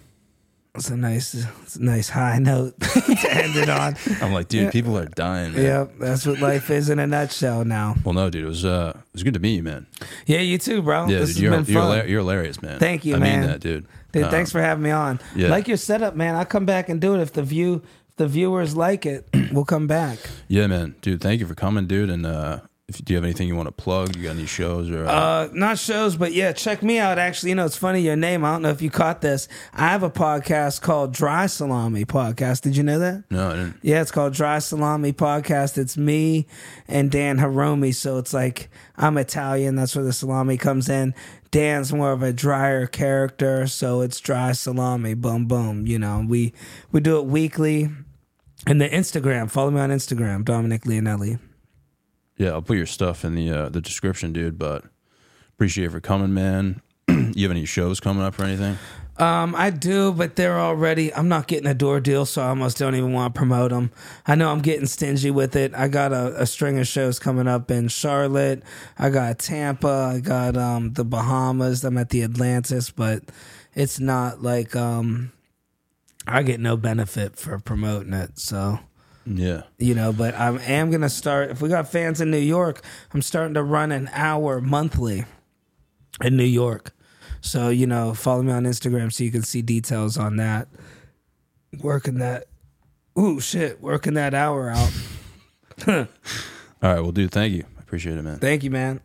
It's a nice, it's a nice high note to end it on. I'm like, dude, people are dying, man. Yep, that's what life is in a nutshell now. Well, no, dude, it was uh, it was good to meet you, man. Yeah, you too, bro. Yeah, this dude, you're has been you're, fun. hila- you're hilarious, man. Thank you, I man. mean that, dude. Dude, Um, thanks for having me on. yeah. Like your setup, man. I'll come back and do it if the view, if the viewers like it. We'll come back. Yeah, man, dude. Thank you for coming, dude. And uh, if do you have anything you want to plug? You got any shows or? Uh, Uh, not shows, but yeah, check me out. Actually, you know, it's funny your name. I don't know if you caught this. I have a podcast called Dry Salami Podcast. Did you know that? no, I didn't. Yeah, it's called Dry Salami Podcast. It's me and Dan Hiromi. So it's like I'm Italian. That's where the salami comes in. Dan's more of a drier character, so it's dry salami. Boom, boom. You know, we we do it weekly. And the Instagram, follow me on Instagram, Dominic Leonelli. Yeah, I'll put your stuff in the uh, the description, dude. But appreciate you for coming, man. you have any shows coming up or anything? Um, I do, but they're already. I'm not getting a door deal, so I almost don't even want to promote them. I know I'm getting stingy with it. I got a, a string of shows coming up in Charlotte. I got Tampa. I got um the Bahamas. I'm at the Atlantis, but it's not like um I get no benefit for promoting it. So Yeah. you know, but I am gonna start. If we got fans in New York, I'm starting to run an hour monthly in New York. So you know, follow me on Instagram so you can see details on that. Working that, ooh shit, working that hour out. All right. Well, dude, thank you. I appreciate it, man. Thank you, man.